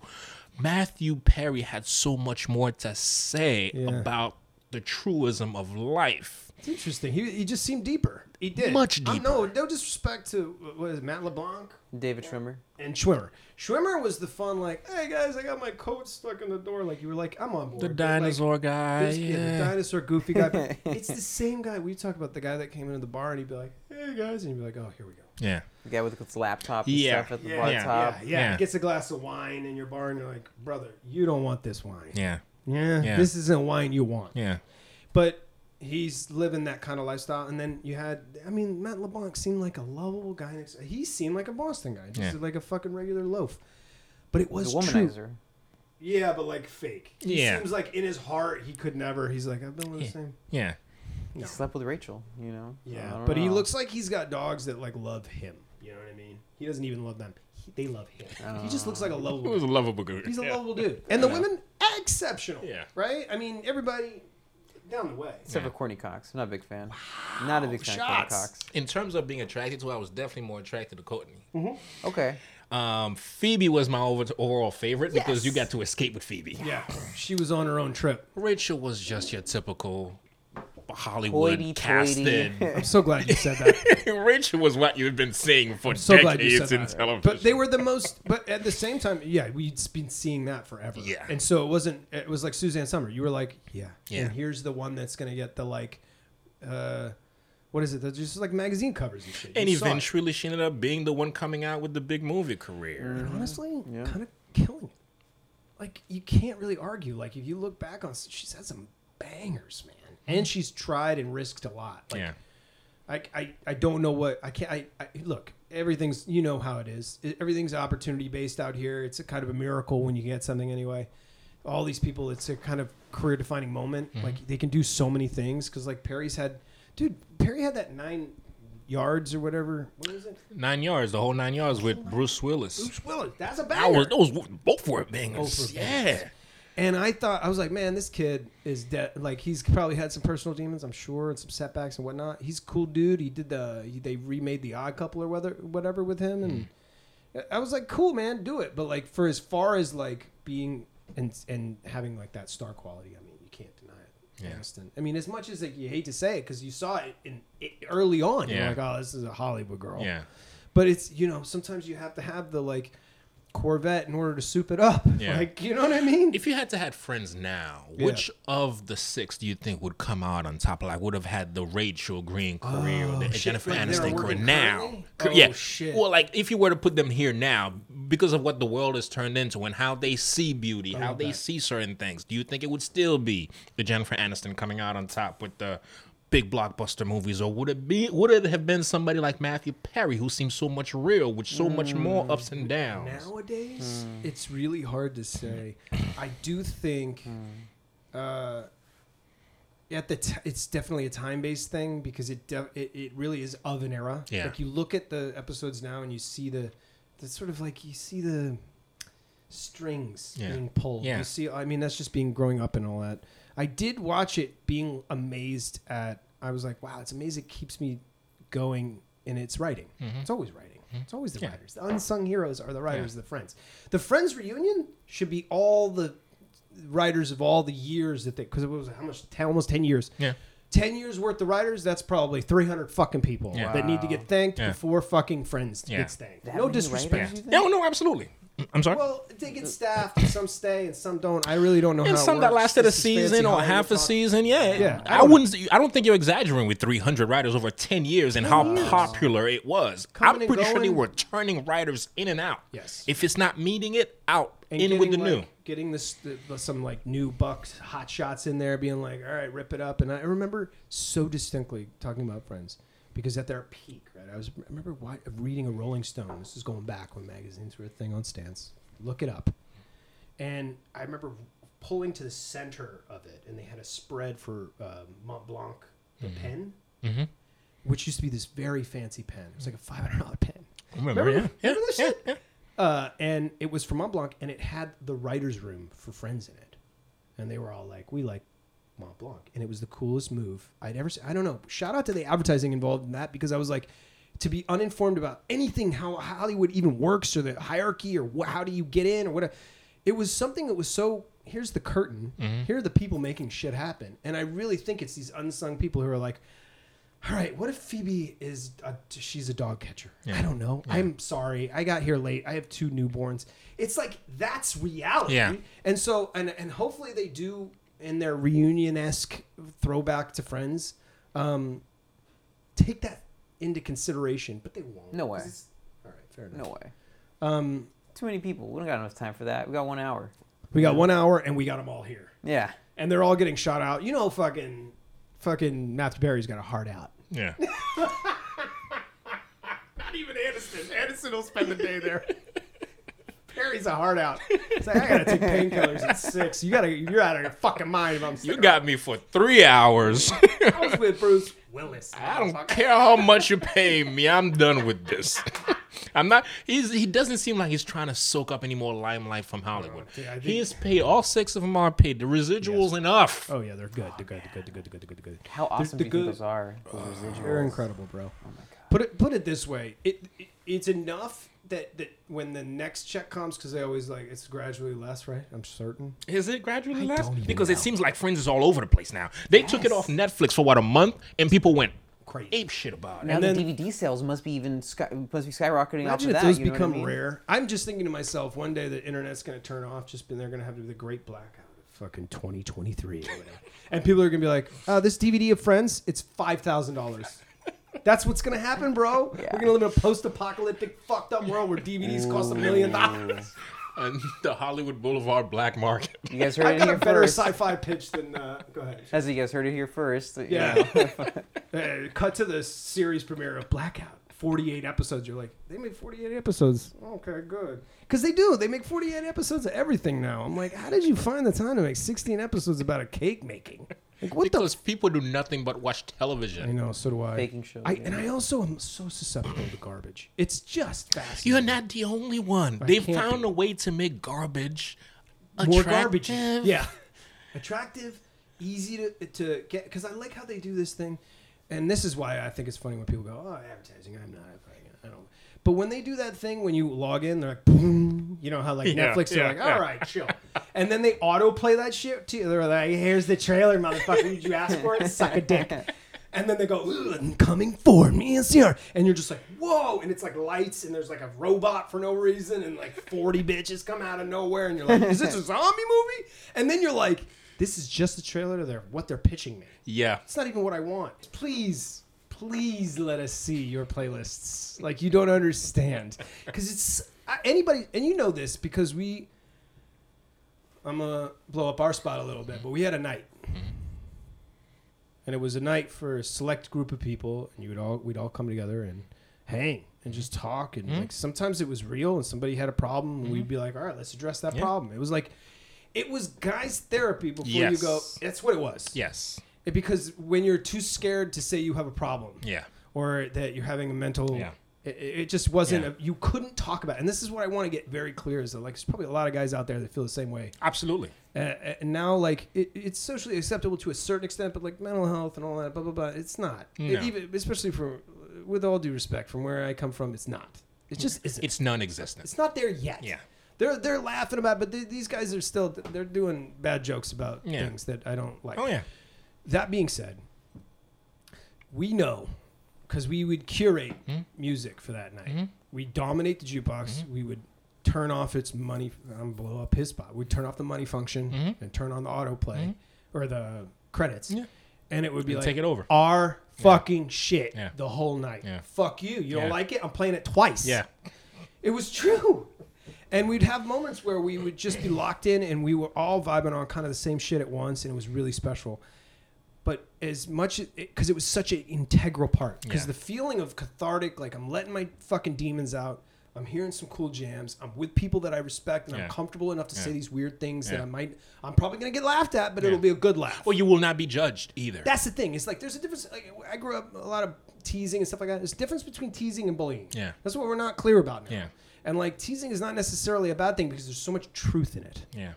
Matthew Perry had so much more to say Yeah. about the truism of life. it's interesting he, he just seemed deeper he did Much Uh, deeper. no no disrespect to what is it, Matt LeBlanc David Schwimmer. and Schwimmer Schwimmer was the fun like hey guys I got my coat stuck in the door like you were like I'm on board The But, like, dinosaur guy. this kid, the dinosaur goofy guy but [laughs] it's the same guy we talked about the guy that came into the bar and he'd be like hey guys and you'd be like oh here we go yeah. The guy with his laptop and Yeah. stuff at the yeah, bar yeah, top. yeah, yeah. Yeah. Gets a glass of wine in your bar, and you're like, brother, you don't want this wine. Yeah. Yeah, Yeah. this isn't wine you want. Yeah. But he's living that kind of lifestyle. And then you had, I mean, Matt LeBlanc seemed like a lovable guy. Next, he seemed like a Boston guy, just Yeah. like a fucking regular loaf. But it was was womanizer. true. Yeah, but like fake. He Yeah. seems like in his heart he could never. He's like, I've been with the Yeah. same. Yeah. He No. slept with Rachel, you know. Yeah, don't but he looks like he's got dogs that like love him. You know what I mean? He doesn't even love them. He, they love him. He just looks like a It lovable. was a lovable dude. He's a yeah. lovable dude, [laughs] and the Yeah. women exceptional. Yeah. right. I mean, everybody down the way. Except Yeah. for Courteney Cox. I'm not a big fan. Not a big fan of Courteney. Cox. In terms of being attracted to, her, I was definitely more attracted to Courteney. Okay. Um, Phoebe was my overall favorite because you got to escape with Phoebe. Yeah, she was on her own trip. Rachel was just your typical Hollywood Hoity-toity. casted. [laughs] I'm so glad you said that. [laughs] Rachel was what you've been saying for so glad decades said in that. television. But they were the most. But at the same time, yeah, we'd been seeing that forever. Yeah. and so it wasn't. It was like Suzanne Summer. You were like, yeah, Yeah. And here's the one that's gonna get the like, uh, what is it? They're just like magazine covers and shit. and You eventually, she ended up being the one coming out with the big movie career. And honestly, Yeah. kind of killing it. Like you can't really argue. Like if you look back on, she's had some bangers, man, and she's tried and risked a lot. Like, yeah, I, I, I don't know what I can't. I, I look. Everything's you know how it is. It- everything's opportunity based out here. It's a kind of a miracle when you get something anyway. All these people, it's a kind of career defining moment. Mm-hmm. Like they can do so many things because like Perry's had, dude. Perry had that nine yards or whatever. What is it? nine yards, the whole nine yards with Bruce Willis. Bruce Willis. That's a That banger. was those both were bangers. Both were yeah, And I thought I was like, man, this kid is dead. Like he's probably had some personal demons, I'm sure, and some setbacks and whatnot. He's a cool dude. He did the he, they remade the Odd Couple or whether whatever with him, and hmm. I was like, cool, man, do it. But like for as far as like being and and having like that star quality, I mean, you can't deny it. Yeah. Aniston. I mean, as much as like you hate to say it because you saw it in it, early on, you're like, oh, this is a Hollywood girl. yeah, But it's you know sometimes you have to have the like Corvette in order to soup it up. [laughs] Yeah. Like, you know what I mean? If you had to had friends now, Yeah. which of the six do you think would come out on top? Like, would have had the Rachel Green oh, career, or the Oh, shit, Jennifer like Aniston career now? Oh, yeah. shit. Well, like if you were to put them here now, because of what the world has turned into and how they see beauty, oh, how they see certain things, do you think it would still be the Jennifer Aniston coming out on top with the big blockbuster movies, or would it be? Would it have been somebody like Matthew Perry, who seems so much real, with so much more Mm. ups and downs? Nowadays, it's really hard to say. I do think uh, at the t- it's definitely a time based thing because it, de- it it really is of an era. Yeah. Like you look at the episodes now and you see the the sort of like you see the strings Yeah. being pulled. Yeah. You see, I mean, that's just being growing up and all that. I did watch it, being amazed at. I was like, wow, it's amazing. It keeps me going in its writing. It's always writing. It's always the Mm-hmm. Yeah. writers. The unsung heroes are the writers of the Friends. The Friends reunion should be all the writers of all the years that they because it was how much 10, almost 10 years Yeah. 10 years worth of writers that's probably 300 fucking people Yeah. that need to get thanked Yeah. before fucking friends Yeah. gets thanked That no disrespect writers, you? No, no, absolutely. I'm sorry. well they get staffed and some stay and some don't i really don't know and some that lasted a season or half a talk. season. Yeah, Yeah, I I, wouldn't. I don't think you're exaggerating with 300 writers over 10 years and how years. popular it was. Coming I'm pretty sure they were turning writers in and out. Yes. If it's not meeting it, out and in with the getting, new. getting this the- some like new bucks hot shots in there being like all right rip it up and i remember so distinctly talking about friends because at their peak right i was I remember why, reading a rolling stone this is going back when magazines were a thing on stands look it up and i remember pulling to the center of it and they had a spread for uh, mont blanc the pen Mhm. which used to be this very fancy pen it was like a $500 pen Remember? Remember, yeah, remember yeah, shit? yeah. Uh, and it was from Mont Blanc, and it had the writers' room for friends in it, and they were all like, "We like Mont Blanc," and it was the coolest move I'd ever. seen. I don't know. Shout out to the advertising involved in that because I was like, to be uninformed about anything how Hollywood even works or the hierarchy or wh- how do you get in or what. It was something that was so. Here's the curtain. Mm-hmm. Here are the people making shit happen, and I really think it's these unsung people who are like. All right, what if Phoebe is a, she's a dog catcher? Yeah. I don't know. I'm sorry. I got here late. I have two newborns. It's like that's reality. Yeah. And so and and hopefully they do in their reunion esque throwback to Friends, um, take that into consideration. But they won't. No 'cause way. All right, fair enough. No way. Um, Too many people. We don't got enough time for that. We got one hour. we got one hour and we got them all here, Yeah. and they're all getting shot out. You know, fucking, fucking Matthew Perry's got a heart out. Yeah. [laughs] Not even Aniston. Aniston will spend the day there. [laughs] Perry's a heart out. It's like I gotta take painkillers at six. You gotta, you're out of your fucking mind if I'm. You sticking got me for three hours. around. I was with Bruce Willis. [laughs] I don't care how much you pay me. I'm done with this. [laughs] I'm not. He's. He doesn't seem like he's trying to soak up any more limelight from Hollywood. Yeah, I think- He is paid. All six of them are paid. The residuals enough. Oh yeah, they're good. They're good. They're good. They're good. They're good. They're good. They're good. How awesome the do you think those are? Those residuals. They're incredible, bro. Oh my god. Put it put it this way. It, it it's enough that that when the next check comes, because they always like it's gradually less, right? I'm certain. Is it gradually I less? don't even Because know. it seems like Friends is all over the place now. They took it off Netflix for what a month, and people went Crazy. ape shit about it. Now And the then- DVD sales must be even sky, must be skyrocketing off Imagine of if that. those you know what I mean? rare. I'm just thinking to myself, one day the internet's going to turn off. Just and they're going to have to be the great blackout, of fucking 2023 or whatever, and people are going to be like, "Oh, this DVD of Friends, it's five thousand dollars." That's what's going to happen, bro. [laughs] Yeah. We're going to live in a post-apocalyptic, fucked up world where DVDs cost a million [laughs] dollars. And the Hollywood Boulevard black market. You guys heard I've it got here a better first. sci-fi pitch than. Uh, go ahead. As you guys heard it here first. you Yeah. know. [laughs] Uh, cut to the series premiere of Blackout. 48 episodes. You're like, they made 48 episodes. Okay, good. Because they do. They make 48 episodes of everything now. I'm like, how did you find the time to make 16 episodes about a cake making? Like, what because people do nothing but watch television. I know, so do I. Baking shows, I yeah. And I also am so susceptible to garbage. It's just fascinating. You're not the only one. I They've found be. a way to make garbage More garbage. attractive. Yeah. Attractive, easy to, to get. Because I like how they do this thing. And this is why I think it's funny when people go, oh, advertising. I'm not. I don't. But when they do that thing, when you log in, they're like, boom. You know how like [laughs] Yeah, Netflix, they're yeah, like, yeah. all right, chill. and then they auto play that shit too. They're like, here's the trailer, motherfucker. Did you ask for it? Suck a dick. [laughs] And then they go, "Ugh, I'm coming for me, NCR. And you're just like, whoa. And it's like lights, and there's like a robot for no reason, and like 40 bitches come out of nowhere. And you're like, is this a zombie movie? And then you're like, this is just the trailer to their, what they're pitching me. Yeah. It's not even what I want. Please, please let us see your playlists. Like, you don't understand. Because it's anybody, and you know this because we, I'm to blow up our spot a little bit, but we had a night and it was a night for a select group of people, and you would all we'd all come together and hang and just talk, and like sometimes it was real, and somebody had a problem, and we'd be like, all right, let's address that Yeah. problem. It was like, it was guys therapy before you go. That's what it was. Yes. It- because when you're too scared to say you have a problem, Yeah. or that you're having a mental. Yeah. It, it just wasn't. Yeah. A, you couldn't talk about, it. and this is what I want to get very clear: is that like there's probably a lot of guys out there that feel the same way. Absolutely. Uh, and now, like, it, it's socially acceptable to a certain extent, but like mental health and all that, blah blah blah, it's not. No. Even, especially for, with all due respect, from where I come from, it's not. It just isn't. It's non-existent. It's not there yet. Yeah. They're they're laughing about, it, but they, these guys are still they're doing bad jokes about Yeah. things that I don't like. Oh yeah. That being said, we know because we would curate Hmm? music for that night. Mhm. We dominate the jukebox. Hmm? We would turn off its money. I'm blow up his spot. We'd turn off the money function Mhm. and turn on the autoplay or the credits, Yeah. and it would be And like take it over. our fucking shit Yeah. the whole night. Yeah. Fuck you. You don't like it? I'm playing it twice. Yeah. It was true. And we'd have moments where we would just be locked in and we were all vibing on kind of the same shit at once and it was really special. But as much because it, was such an integral part because Yeah. the feeling of cathartic, like I'm letting my fucking demons out. I'm hearing some cool jams. I'm with people that I respect and Yeah. I'm comfortable enough to say these weird things that I might. I'm probably gonna get laughed at, but Yeah. it'll be a good laugh. Well, you will not be judged either. That's the thing. It's like there's a difference. Like, I grew up a lot of teasing and stuff like that. There's a difference between teasing and bullying. Yeah. That's what we're not clear about now. Yeah. And like teasing is not necessarily a bad thing because there's so much truth in it. yeah.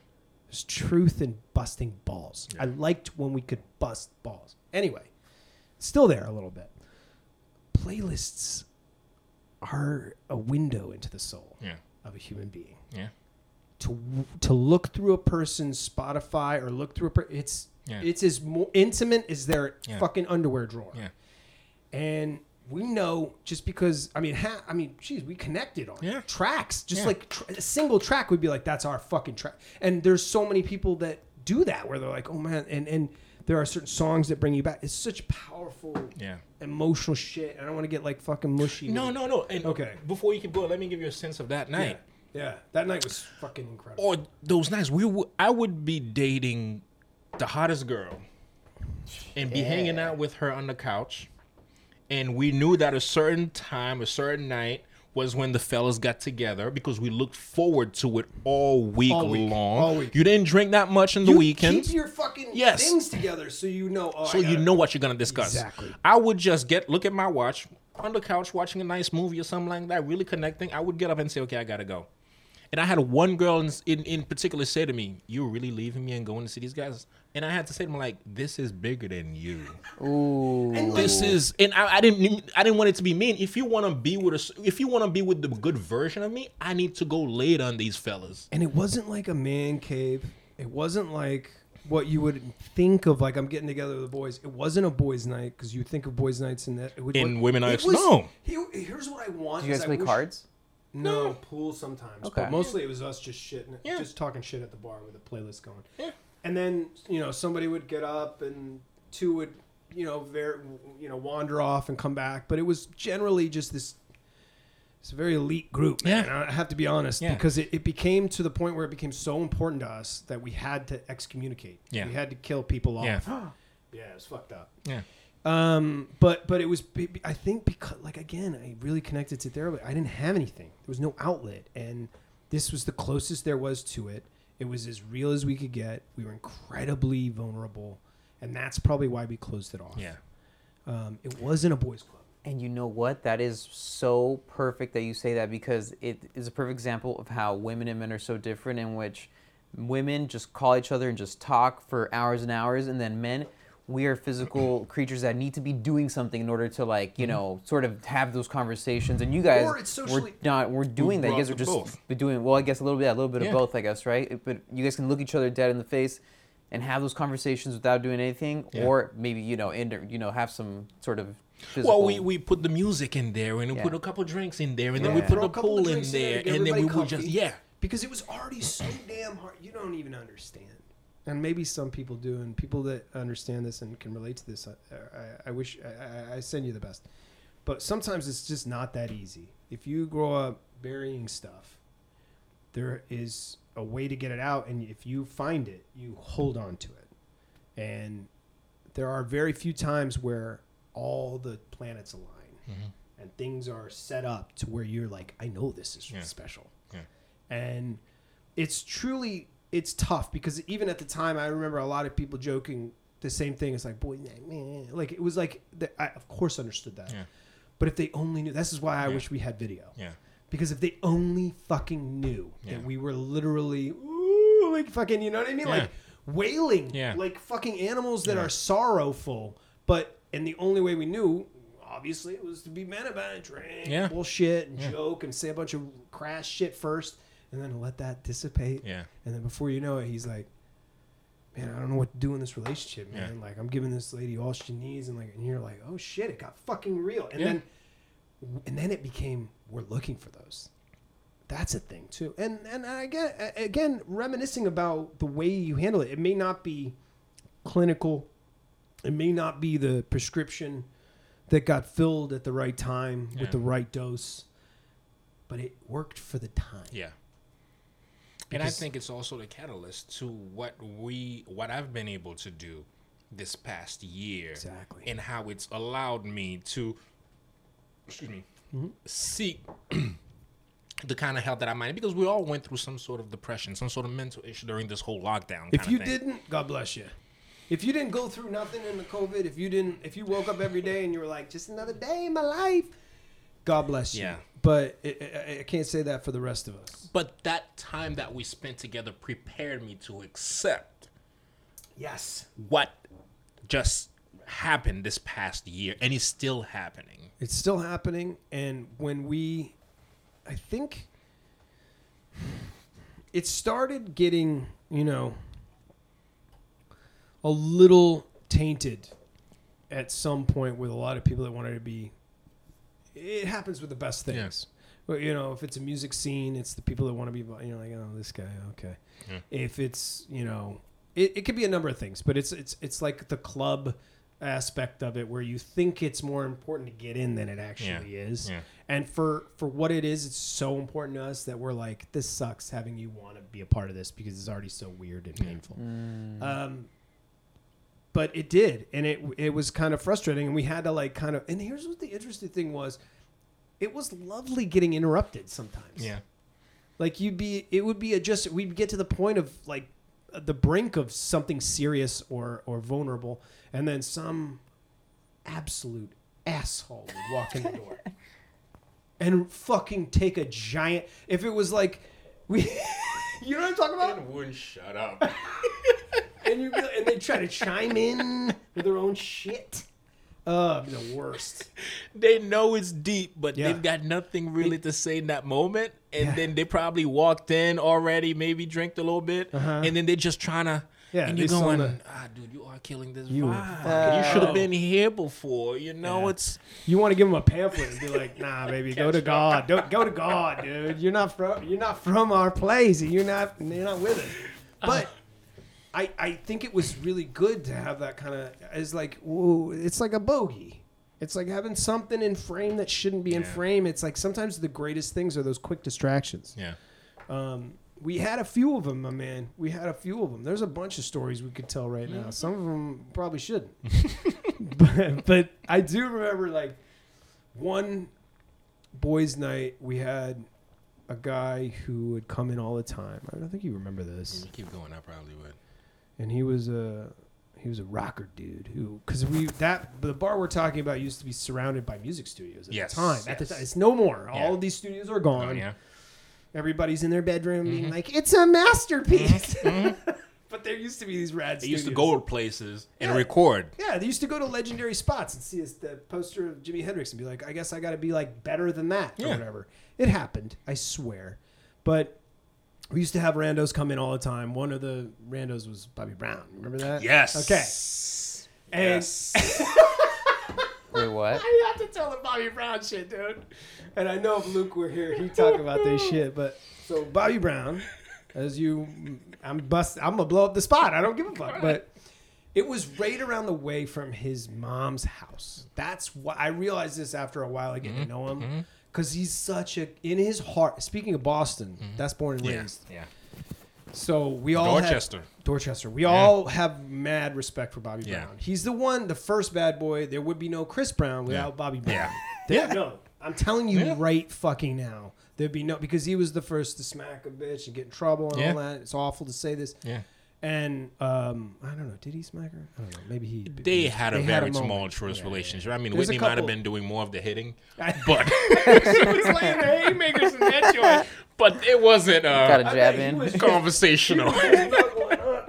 Truth in busting balls. I liked when we could bust balls. Anyway, still there a little bit. Playlists are a window into the soul Yeah. of a human being. Yeah. To to look through a person's Spotify or look through a per- it's Yeah. it's as more intimate as their Yeah. fucking underwear drawer. Yeah. And we know just because I mean, ha, I mean, geez, we connected on Yeah. tracks. Just Yeah. like tr- a single track would be like, that's our fucking track. And there's so many people that do that where they're like, oh man, and and there are certain songs that bring you back. It's such powerful, Yeah. emotional shit. I don't want to get like fucking mushy. No, no, no. And Okay. Before you keep going, let me give you a sense of that night. Yeah. yeah, that night was fucking incredible. Or those nights, we would, I would be dating the hottest girl and be hanging out with her on the couch, and we knew that a certain time, a certain night was when the fellas got together because we looked forward to it all week, All week. long. All week. You didn't drink that much in the you weekend. keep your fucking Yes. things together so you know. Oh, so you know what you're gonna discuss. Exactly. I would just get look at my watch on the couch watching a nice movie or something like that, really connecting. I would get up and say, "Okay, I gotta go." And I had one girl in, in, in particular say to me, "You're really leaving me and going to see these guys?" And I had to say to them, "Like, this is bigger than you. Ooh. And This is." And I, I didn't I didn't want it to be mean. If you want to be with us, if you want to be with the good version of me, I need to go late on these fellas. and it wasn't like a man cave. It wasn't like what you would think of like I'm getting together with the boys. It wasn't a boys' night because you think of boys' nights and that. It would, In what- women it nights? was- No. Here, here's what I want. Do you is guys I play wish- cards? No, pool sometimes. Okay. But mostly it was us just shitting, Yeah. just talking shit at the bar with a playlist going. Yeah. And then you know somebody would get up and two would you know very you know wander off and come back, but it was generally just this. It's a very elite group, man. Yeah. I have to be honest Yeah. because it, it became to the point where it became so important to us that we had to excommunicate. Yeah. We had to kill people off. Yeah. [gasps] yeah, it was fucked up. Yeah. Um, but but it was I think because like again I really connected to therapy. I didn't have anything. There was no outlet, and this was the closest there was to it. It was as real as we could get. We were incredibly vulnerable, and that's probably why we closed it off. Yeah. Um, it wasn't a boys' club. And you know what? That is so perfect that you say that because it is a perfect example of how women and men are so different, in which women just call each other and just talk for hours and hours, and then men, we are physical [clears throat] creatures that need to be doing something in order to, like, you know, sort of have those conversations. And you guys, Mm-hmm. Or it's we're socially- not, we're doing that. You guys are just both. doing, well, I guess a little bit, a little bit Yeah. of both, I guess, right? But you guys can look each other dead in the face and have those conversations without doing anything, Yeah. or maybe you know, inter, you know, have some sort of. Well, we, we put the music in there, and we Yeah. put a couple drinks in there, and then we put Throw the a pool in there there, and then we everybody would just yeah, because it was already so damn hard. You don't even understand. And maybe some people do, and people that understand this and can relate to this, I, I, I wish I, I- send you the best. But sometimes it's just not that easy. If you grow up burying stuff, there is a way to get it out, and if you find it, you hold on to it. And there are very few times where all the planets align Mm-hmm. and things are set up to where you're like, I know this is Yeah. special. Yeah. And it's truly it's tough because even at the time I remember a lot of people joking the same thing. It's like, boy, meh. like it was like the, I of course understood that. Yeah. But if they only knew, this is why I Yeah. wish we had video. yeah, Because if they only fucking knew Yeah. that we were literally ooh, like fucking, you know what I mean? Like wailing, Yeah. like fucking animals that are sorrowful. But and the only way we knew, obviously, it was to be men about it, drink Yeah. bullshit and Yeah. joke and say a bunch of crass shit first, and then let that dissipate. yeah, And then before you know it, he's like, "Man, I don't know what to do in this relationship, Yeah. man. Like, I'm giving this lady all she needs, and like, and you're like, oh shit, it got fucking real." And Yeah. then, and then it became, we're looking for those. That's a thing too. And and I get again reminiscing about the way you handle it. It may not be clinical. It may not be the prescription that got filled at the right time Yeah. with the right dose, but it worked for the time. yeah. And I think it's also the catalyst to what we, what I've been able to do this past year, Exactly. and how it's allowed me to, excuse me, Mm-hmm. seek [clears throat] the kind of help that I might. Because we all went through some sort of depression, some sort of mental issue during this whole lockdown. If you didn't, God bless you. If you didn't go through nothing in the COVID, if you didn't, if you woke up every day and you were like, just another day in my life, God bless you. Yeah. But it, I, I can't say that for the rest of us. But that time that we spent together prepared me to accept Yes. what just happened this past year and is still happening. It's still happening. And when we, I think it started getting, you know, a little tainted at some point with a lot of people that wanted to be. It happens with the best things. Yes. Well, you know, if it's a music scene, it's the people that want to be, you know, like, oh, this guy, okay. Yeah. If it's, you know, it, it could be a number of things, but it's it's it's like the club aspect of it where you think it's more important to get in than it actually is. Yeah. And for for what it is, it's so important to us that we're like, this sucks having you want to be a part of this because it's already so weird and painful. Um, but it did, and it it was kind of frustrating, and we had to like kind of. And here's what the interesting thing was, it was lovely getting interrupted sometimes. Yeah. like you'd be, it would be a just we'd get to the point of like the brink of something serious or or vulnerable, and then some absolute asshole would walk in the [laughs] door and fucking take a giant. If it was like we, [laughs] you know what I'm talking about? And wouldn't shut up. [laughs] and you and they try to chime in with their own shit. Uh, the worst. they know it's deep, but Yeah. they've got nothing really to say in that moment. And Yeah. then they probably walked in already, maybe drank a little bit, Uh-huh. and then they're just trying to. Yeah, and you're going, the- ah, dude, you are killing this You vibe. fucking- you should have been here before. You know, Yeah. it's You want to give them a pamphlet and be like, "Nah, [laughs] baby, go to God. Don't go to God, dude. You're not from you're not from our place. You're not you're not with it." But I I think it was really good to have that kind of is like, whoa, it's like a bogey. It's like having something in frame that shouldn't be in Yeah. frame. It's like sometimes the greatest things are those quick distractions. yeah, Um, we had a few of them, my man. We had a few of them. There's a bunch of stories we could tell right now. Some of them probably shouldn't. [laughs] but, but I do remember like one boys' night. We had a guy who would come in all the time. I don't think you remember this. keep going. I probably would. And he was a he was a rocker dude who because we that the bar we're talking about used to be surrounded by music studios at Yes, the time. At the time, it's no more. Yeah. All of these studios are gone. Oh, yeah. Everybody's in their bedroom Mm-hmm. being like, "It's a masterpiece." [laughs] but there used to be these rad. They used to go to places and Yeah. record. Yeah, they used to go to legendary spots and see the poster of Jimi Hendrix and be like, "I guess I got to be like better than that or whatever." It happened, I swear. But we used to have randos come in all the time. One of the randos was Bobby Brown. Remember that? Yes. Okay. And Yes. [laughs] Wait, what? I have to tell the Bobby Brown shit, dude. And I know if Luke were here, he'd talk about this [laughs] shit. But so Bobby Brown, as you, I'm bust, I'm gonna blow up the spot. I don't give a fuck. But it was right around the way from his mom's house. That's why I realized this after a while. I getting to mm-hmm. know him mm-hmm. Because he's such a in his heart. Speaking of Boston, mm-hmm. that's born and yeah. raised. Yeah. So we all had- Dorchester. Dorchester. We all have mad respect for Bobby Yeah. Brown. He's the one, the first bad boy. There would be no Chris Brown without Yeah. Bobby Brown. Yeah. [laughs] There, no, I'm telling you Yeah. right fucking now. There'd be no because he was the first to smack a bitch and get in trouble and Yeah. all that. It's awful to say this. Yeah. And um, I don't know. Did he smack her? I don't know. Maybe he. They had a very moment. tumultuous Yeah, relationship. I mean, There's Whitney might have been doing more of the hitting, [laughs] but [laughs] she was laying the haymakers in that [laughs] joint. But it wasn't Uh, Got uh, a jab bet he in. was- conversational. going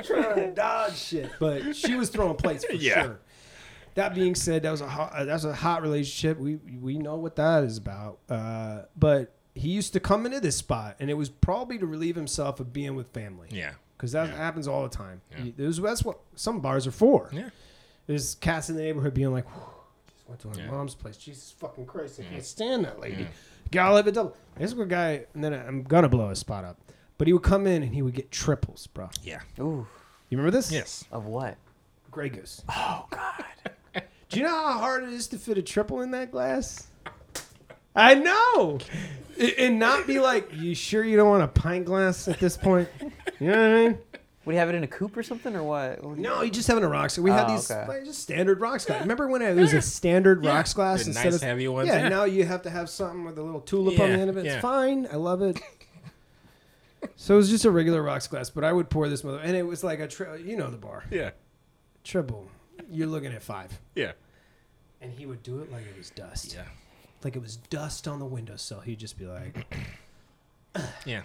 trying to dodge shit, but she was throwing plates for Yeah. sure. That being said, that was a hot, uh, that's a hot relationship. We we know what that is about. Uh, but he used to come into this spot, and it was probably to relieve himself of being with family. yeah. Because that Yeah. happens all the time. Yeah. You- there's- that's what some bars are for. Yeah. There's cats in the neighborhood being like, "Whew, just went to my Yeah. mom's place. Jesus fucking Christ, I can't stand that lady. Yeah. Gotta live a double. This is a guy, and then I'm gonna blow his spot up. But he would come in and he would get triples, bro. Yeah. Ooh, You remember this? Yes. of what? Grey Goose. Oh God. [laughs] Do you know how hard it is to fit a triple in that glass? I know. And not be like, you sure you don't want a pint glass at this point? You know what I mean? Would you have it in a coupe or something, or what? What do you- No, you just having a rocks. We had Oh, these okay. like, just standard rocks glass. Remember when it was a standard Yeah. rocks glass The instead nice of heavy ones, Yeah, yeah. now you have to have something with a little tulip on the end of it. It's yeah. fine. I love it. so it was just a regular rocks glass, but I would pour this mother, and it was like a tri- you know the bar Yeah. triple. You're looking at five, Yeah. and he would do it like it was dust. Yeah. Like it was dust on the windowsill. He'd just be like, [coughs] Yeah.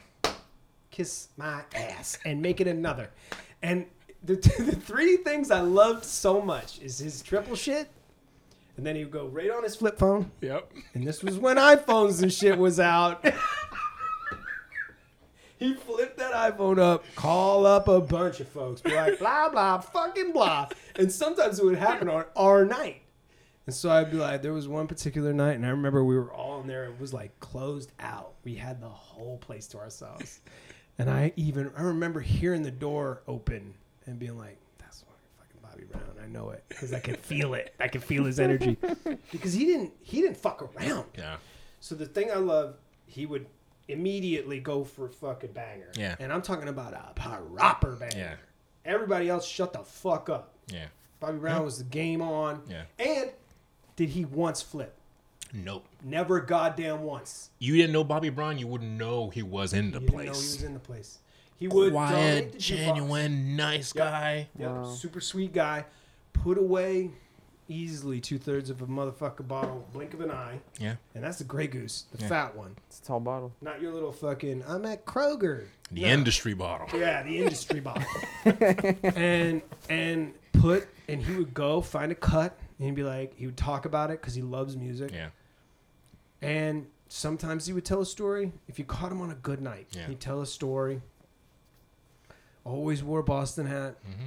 "Kiss my ass" and make it another. And the, [laughs] the three things I loved so much is his triple shit, and then he would go right on his flip phone. Yep. And this was when iPhones and shit was out. [laughs] he flipped that iPhone up, call up a bunch of folks, be like, blah, blah, fucking blah. And sometimes it would happen on our night. And so I'd be like, there was one particular night, and I remember we were all in there. It was like closed out. We had the whole place to ourselves. [laughs] And I even, I remember hearing the door open and being like, that's fucking Bobby Brown. I know it because I could feel it. I could feel his energy [laughs] because he didn't, he didn't fuck around. Yeah. So the thing I love, he would immediately go for a fucking banger. Yeah. And I'm talking about a proper banger. Yeah. Everybody else shut the fuck up. Yeah. Bobby Brown was the game on. Yeah. And did he once flip? Nope. Never goddamn once. You didn't know Bobby Brown, you wouldn't know he was in the You didn't know he was in the place. He would Quiet, the jukebox. genuine, nice Yep. guy. Yep, Wow. super sweet guy. Put away easily two thirds of a motherfucker bottle, blink of an eye, Yeah. and that's the Grey Goose, the Yeah. fat one, It's a tall bottle. not your little fucking. I'm at Kroger. The No. industry bottle. Yeah, the industry bottle. [laughs] and and put and he would go find a cut and he'd be like he would talk about it because he loves music. Yeah. And sometimes he would tell a story. If you caught him on a good night, Yeah. he'd tell a story. Always wore a Boston hat. Mm-hmm.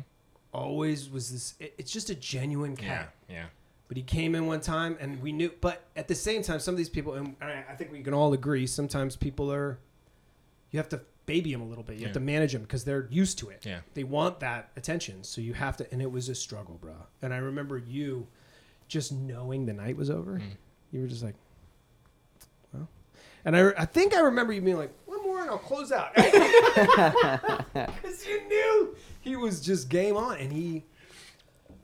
Always was this. It, it's just a genuine cat. Yeah. Yeah. But he came in one time and we knew. But at the same time, some of these people, and I, I think we can all agree, sometimes people are. You have to baby them a little bit. You have to manage them because they're used to it. Yeah. They want that attention, so you have to. And it was a struggle, bro. And I remember you, just knowing the night was over, Mm. you were just like, well. And I, I think I remember you being like, one more and I'll close out. [laughs] [laughs] Because you knew he was just game on, and he.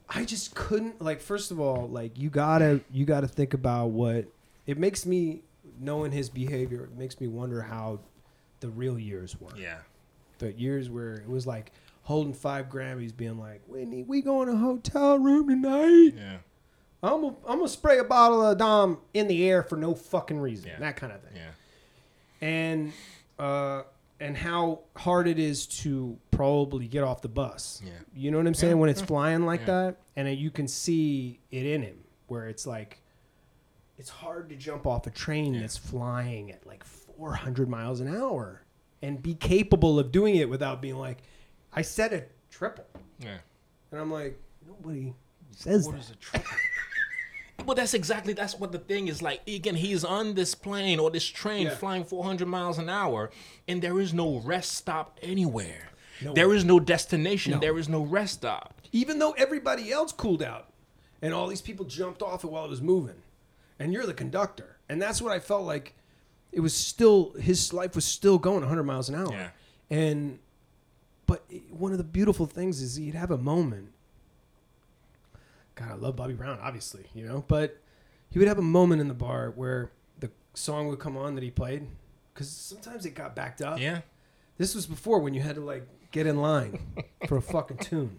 I just couldn't like. First of all, like you gotta you gotta think about what it makes me knowing his behavior. It makes me wonder how the real years were. Yeah. The years where it was like holding five Grammys, being like, "Whitney, we go in a hotel room tonight. Yeah. I'm gonna, I'm gonna spray a bottle of Dom in the air for no fucking reason." Yeah. That kind of thing Yeah. and uh, and how hard it is to probably get off the bus. Yeah. You know what I'm saying? Yeah, When it's flying like yeah. that, and it, you can see it in him, where it's like, it's hard to jump off a train that's flying at like 400 miles an hour. and be capable of doing it without being like, I said a triple, Yeah. and I'm like, nobody says What that. is a triple? Well, that's exactly that's what the thing is like. Again, he's on this plane or this train Yeah. flying 400 miles an hour, and there is no rest stop anywhere. Nowhere. There is no destination. No. There is no rest stop. Even though everybody else cooled out, and all these people jumped off it while it was moving, and you're the conductor, and that's what I felt like. It was still his life was still going 100 miles an hour, Yeah. and but one of the beautiful things is he'd have a moment. God, I love Bobby Brown, obviously, you know, but he would have a moment in the bar where the song would come on that he played, because sometimes it got backed up. Yeah. This was before when you had to like get in line for a fucking tune.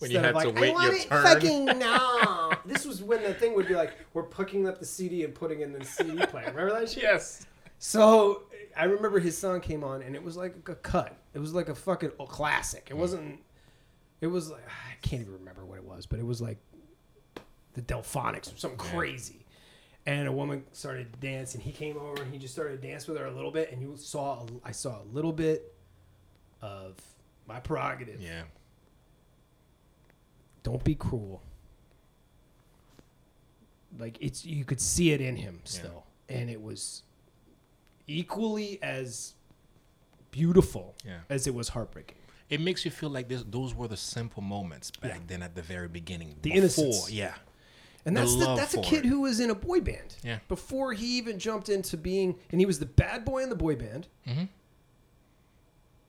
When you Instead had of to like, I wait want your it turn. Fucking [laughs] no. this was when the thing would be like, we're picking up the CD and putting in the CD player. Remember that shit? Yes. So I remember his song came on and it was like a cut. It was like a fucking classic. It wasn't. It was like [sighs] I can't even remember what it was, but it was like the Delfonics or something crazy. And a woman started to dance, and he came over and he just started to dance with her a little bit, and you saw I saw a little bit of my prerogative. Yeah. Don't be cruel. Like it's you could see it in him still, and it was equally as beautiful Yeah. as it was heartbreaking. It makes you feel like this, those were the simple moments back then at the very beginning. The before- innocence. Yeah. And that's the, love that's a kid it. who was in a boy band. Yeah. Before he even jumped into being, and he was the bad boy in the boy band. Mm-hmm.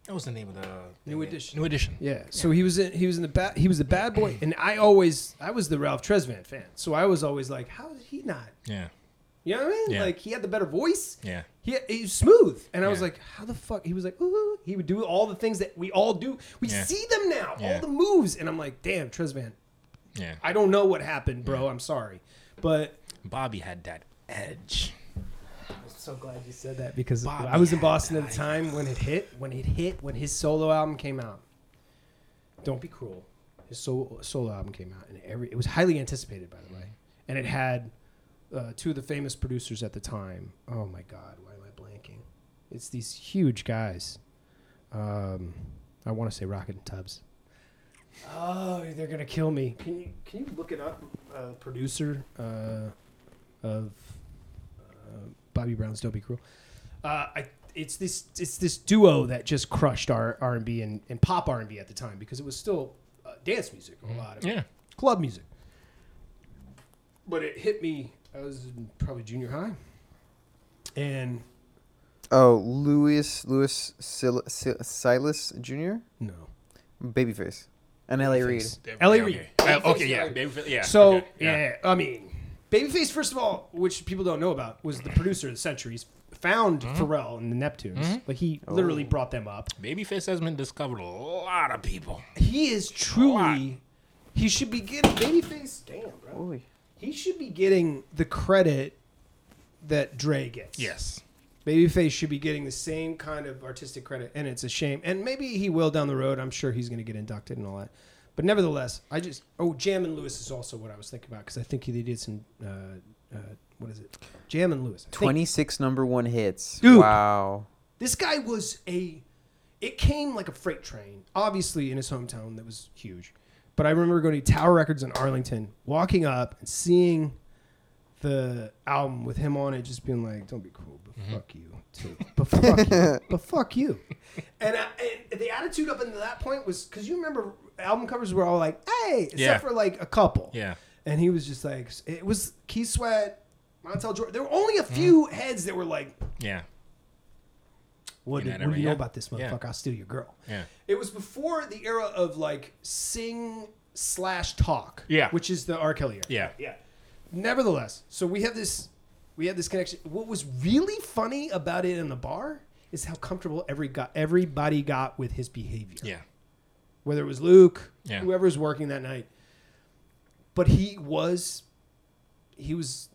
That was the name of the New the- Edition. New edition. Yeah. So he was in he was in the bad he was the bad boy, and I always I was the Ralph Tresvant fan. So I was always like, how is he not? Yeah. You know what I mean? Yeah. Like he had the better voice. Yeah. He, he was smooth, and I was Yeah. like, "How the fuck?" He was like, "Ooh," he would do all the things that we all do. We Yeah. see them now, Yeah. all the moves, and I'm like, "Damn, Tresvant, Yeah. I don't know what happened, bro. I'm sorry, but Bobby had that edge. I'm so glad you said that because Bobby I was in had Boston at the time when it hit, when it hit, when his solo album came out. Don't be cruel. His solo, solo album came out, and every it was highly anticipated, by the way, and it had uh, two of the famous producers at the time. Oh my God, why am I blanking? It's these huge guys. Um, I want to say Rocket and Tubbs. Oh, they're gonna kill me. Can you can you look it up? Uh, producer uh, of uh, Bobby Brown's "Don't Be Cruel." Uh, I, it's this it's this duo that just crushed our R and B and and pop R and B at the time because it was still uh, dance music a lot of it Yeah. club music. But it hit me. I was in probably junior high, and Oh, Louis Louis Sil- Sil- Silas Jr. no. Babyface, and L.A. Reid. Babyface. Yeah, L.A. okay. Reid. Uh, okay, yeah. Babyface, yeah. So okay, yeah. I mean, Babyface, first of all, which people don't know about, was the producer of the Centuries. Found Pharrell and the Neptunes. Like he literally brought them up. Babyface has been discovered a lot of people. He is truly. He should be getting Babyface. Damn, bro. Oy. He should be getting the credit that Dre gets. Yes. Babyface should be getting the same kind of artistic credit, and it's a shame. And maybe he will down the road. I'm sure he's going to get inducted and all that. But nevertheless, I just oh, Jam and Lewis is also what I was thinking about because I think he did some uh, uh, what is it? Jam and Lewis. Twenty six number one hits. Dude. Wow. This guy was a. It came like a freight train. Obviously, in his hometown, that was huge. But I remember going to Tower Records in Arlington, walking up and seeing the album with him on it, just being like, "Don't be cruel, but fuck you, too. But fuck you, [laughs] but fuck you." And, I, and the attitude up until that point was because you remember album covers were all like, "Hey," except Yeah. for like a couple. Yeah. And he was just like, it was Keith Sweat, Montell Jordan. There were only a few heads that were like, Yeah. what, did, what do you know about this Yeah. motherfucker? I'll steal your girl. Yeah. It was before the era of like sing slash talk. Yeah. Which is the R. Kelly era. Yeah. Yeah. Nevertheless, so we have this we have this connection. What was really funny about it in the bar is how comfortable every got everybody got with his behavior. Yeah. Whether it was Luke, Yeah. whoever was working that night. But he was he was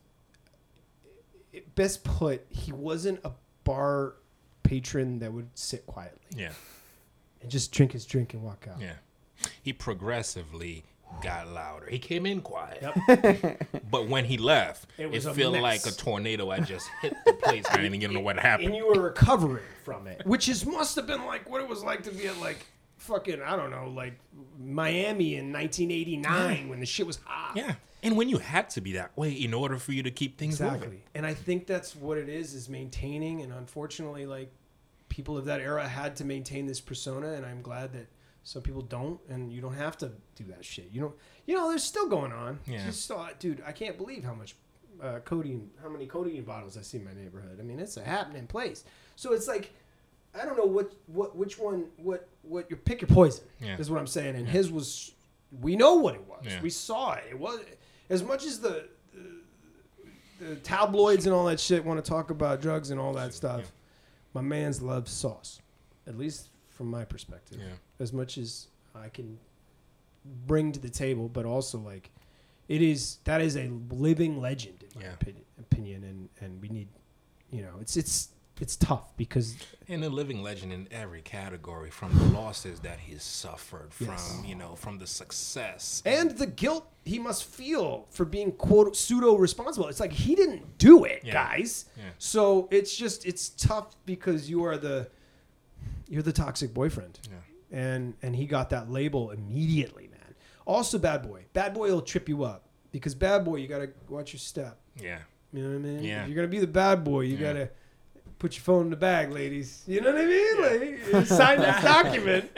best put, he wasn't a bar patron that would sit quietly Yeah. and just drink his drink and walk out. Yeah. He progressively got louder. He came in quiet, Yep. [laughs] but when he left, It it, felt like a tornado had just hit the place. I didn't even know what happened. and you were recovering from it, which is must have been like what it was like to be at like fucking I don't know like Miami in 1989 when the shit was hot. Yeah, and when you had to be that way in order for you to keep things moving. And I think that's what it is is maintaining and unfortunately like people of that era had to maintain this persona and I'm glad that some people don't and you don't have to do that shit. You don't you know, there's still going on. Yeah. Just saw dude, I can't believe how much uh, codeine how many codeine bottles I see in my neighborhood. I mean, it's a happening place. So it's like I don't know what what which one what what you pick your poison Yeah. is what I'm saying. And his was we know what it was. Yeah. We saw it. It was as much as the the tabloids and all that shit want to talk about drugs and all that stuff. My man's loves sauce, at least from my perspective. Yeah. As much as I can bring to the table, but also like it is that is a living legend in my Yeah. opinion, opinion, and and we need, you know, it's it's it's tough because And a living legend in every category, from the losses that he's suffered, from Yes. you know, from the success, and the guilt he must feel for being quote pseudo responsible. It's like he didn't do it, Yeah. guys. Yeah. So it's just it's tough because you are the you're the toxic boyfriend. Yeah. And and he got that label immediately, man. Also bad boy. Bad boy will trip you up because bad boy you got to watch your step. yeah, You know what I mean? Yeah. If you're going to be the bad boy, you Yeah. got to put your phone in the bag, ladies. You know what I mean? Like sign that [laughs] document.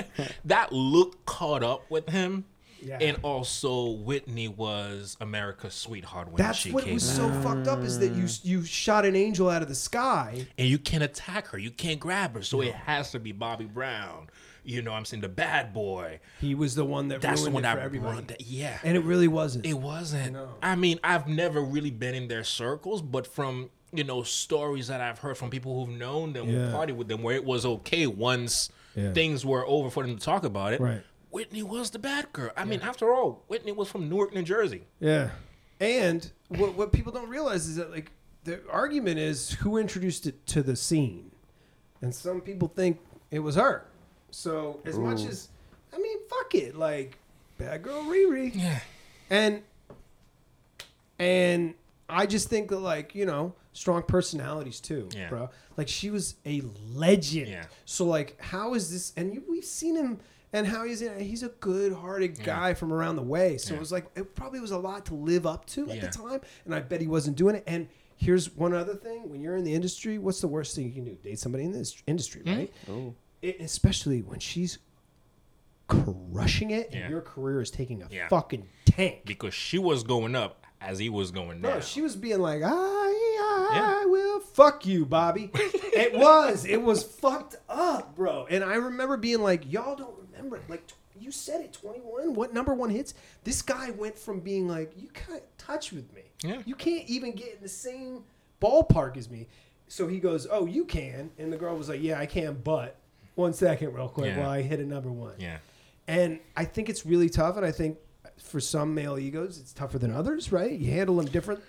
that look caught up with him. Yeah. And also, Whitney was America's sweetheart when That's she what came. was so fucked up is that you you shot an angel out of the sky. and you can't attack her. You can't grab her. So it has to be Bobby Brown. You know, I'm saying the bad boy. He was the one that That's the one it for that everybody. That, yeah, And it really wasn't. it wasn't. No. I mean, I've never really been in their circles, but from you know stories that I've heard from people who've known them, Yeah. who party with them, where it was okay once Yeah. things were over for them to talk about it. Right. Whitney was the bad girl. I mean, after all, Whitney was from Newark, New Jersey. Yeah. And what what people don't realize is that like the argument is who introduced it to the scene. And some people think it was her. So as much as I mean, fuck it, like bad girl Riri. Yeah. And and I just think that like, you know, strong personalities too, Yeah. bro. Like she was a legend. Yeah. So like how is this and you, we've seen him and how he's he's a good-hearted guy from around the way. So Yeah. it was like it probably was a lot to live up to at the time and I bet he wasn't doing it and Here's one other thing: when you're in the industry, what's the worst thing you can do? Date somebody in this industry, Hmm? right? Ooh. It, especially when she's crushing it and Yeah. your career is taking a Yeah. fucking tank. Because she was going up as he was going down. Bro, she was being like, I, I Yeah. will fuck you, Bobby. [laughs] it was. It was fucked up, bro. And I remember being like, y'all don't remember it. Like, you said it, 21. What number one hits? This guy went from being like, you can't touch with me. Yeah. You can't even get in the same ballpark as me. So he goes, oh, you can. And the girl was like, yeah, I can, but one second, real quick, Yeah. while I hit a number one. yeah. And I think it's really tough. And I think for some male egos, it's tougher than others, right? You handle them different.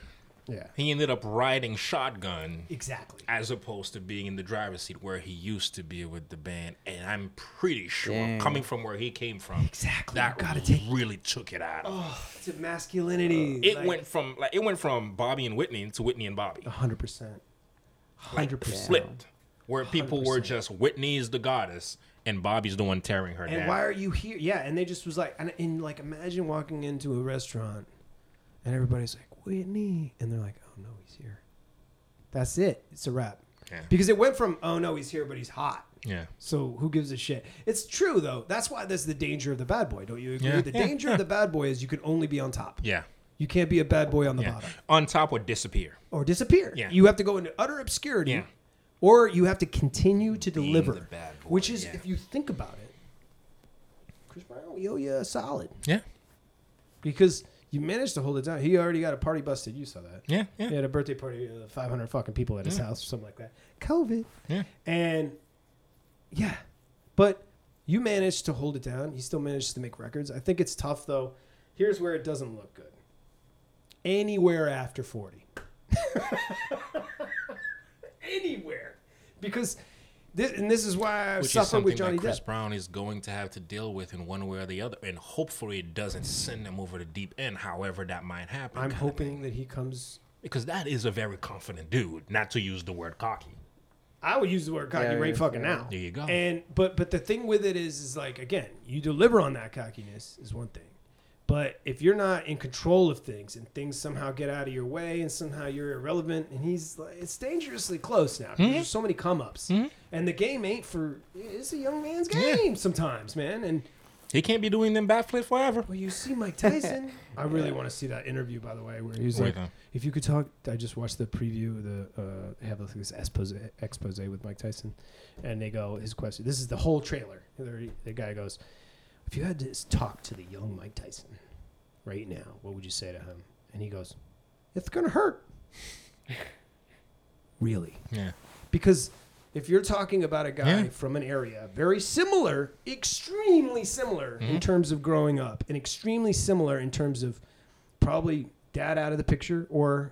Yeah. He ended up riding shotgun Exactly. as opposed to being in the driver's seat where he used to be with the band. And I'm pretty sure, Dang. coming from where he came from, Exactly. that gotta take- really took it out of him. Oh, to masculinity. Uh, it like, went from like it went from Bobby and Whitney to Whitney and Bobby. hundred percent. Hundred percent. flipped. Where people were 100%. just Whitney's the goddess and Bobby's the one tearing her And down. why are you here? Yeah, and they just was like, and, and like, imagine walking into a restaurant, and everybody's like, Whitney, and they're like, oh no, he's here. That's it. It's a wrap. Yeah. Because it went from, oh no, he's here, but he's hot. yeah. So who gives a shit? It's true though. That's why that's the danger of the bad boy. Don't you agree? Yeah. The Yeah, danger of the bad boy is you can only be on top. Yeah. You can't be a bad boy on the bottom. On top or disappear. or disappear. Yeah. You have to go into utter obscurity, Yeah. or you have to continue to Being deliver. the bad boy, which is, if you think about it, Chris Brown, we owe you a solid Yeah. because you managed to hold it down. He already got a party busted. You saw that. Yeah. Yeah. He had a birthday party, uh, 500 fucking people at his Yeah. house or something like that. COVID. Yeah. And yeah, but you managed to hold it down. He still managed to make records. I think it's tough though. Here's where it doesn't look good. Anywhere after 40. [laughs] Anywhere. Because this, and this is why I Which is something with Johnny that Chris Depp. Brown is going to have to deal with in one way or the other, and hopefully it doesn't send him over the deep end. However, that might happen. I'm hoping that he comes. because that is a very confident dude. Not to use the word cocky. I would use the word cocky Yeah, right yeah, fucking yeah. now. There you go. And but but the thing with it is is like again, you deliver on that cockiness is one thing. But if you're not in control of things and things somehow get out of your way and somehow you're irrelevant and he's like, it's dangerously close now. Mm-hmm. There's so many come ups. And the game ain't for it's a young man's Yeah. game sometimes, man. And He can't be doing them backflips forever. well, you see Mike Tyson. [laughs] I really want to see that interview, by the way, where he's like, if you could talk. I just watched the preview. of The uh, they have like this expose expose with Mike Tyson, and they go his question. This is the whole trailer. The guy goes, if you had to talk to the young Mike Tyson right now, what would you say to him? And he goes, it's gonna hurt. [laughs] really? Yeah. Because if you're talking about a guy Yeah. from an area very similar, extremely similar Mm-hmm. in terms of growing up, and extremely similar in terms of probably dad out of the picture or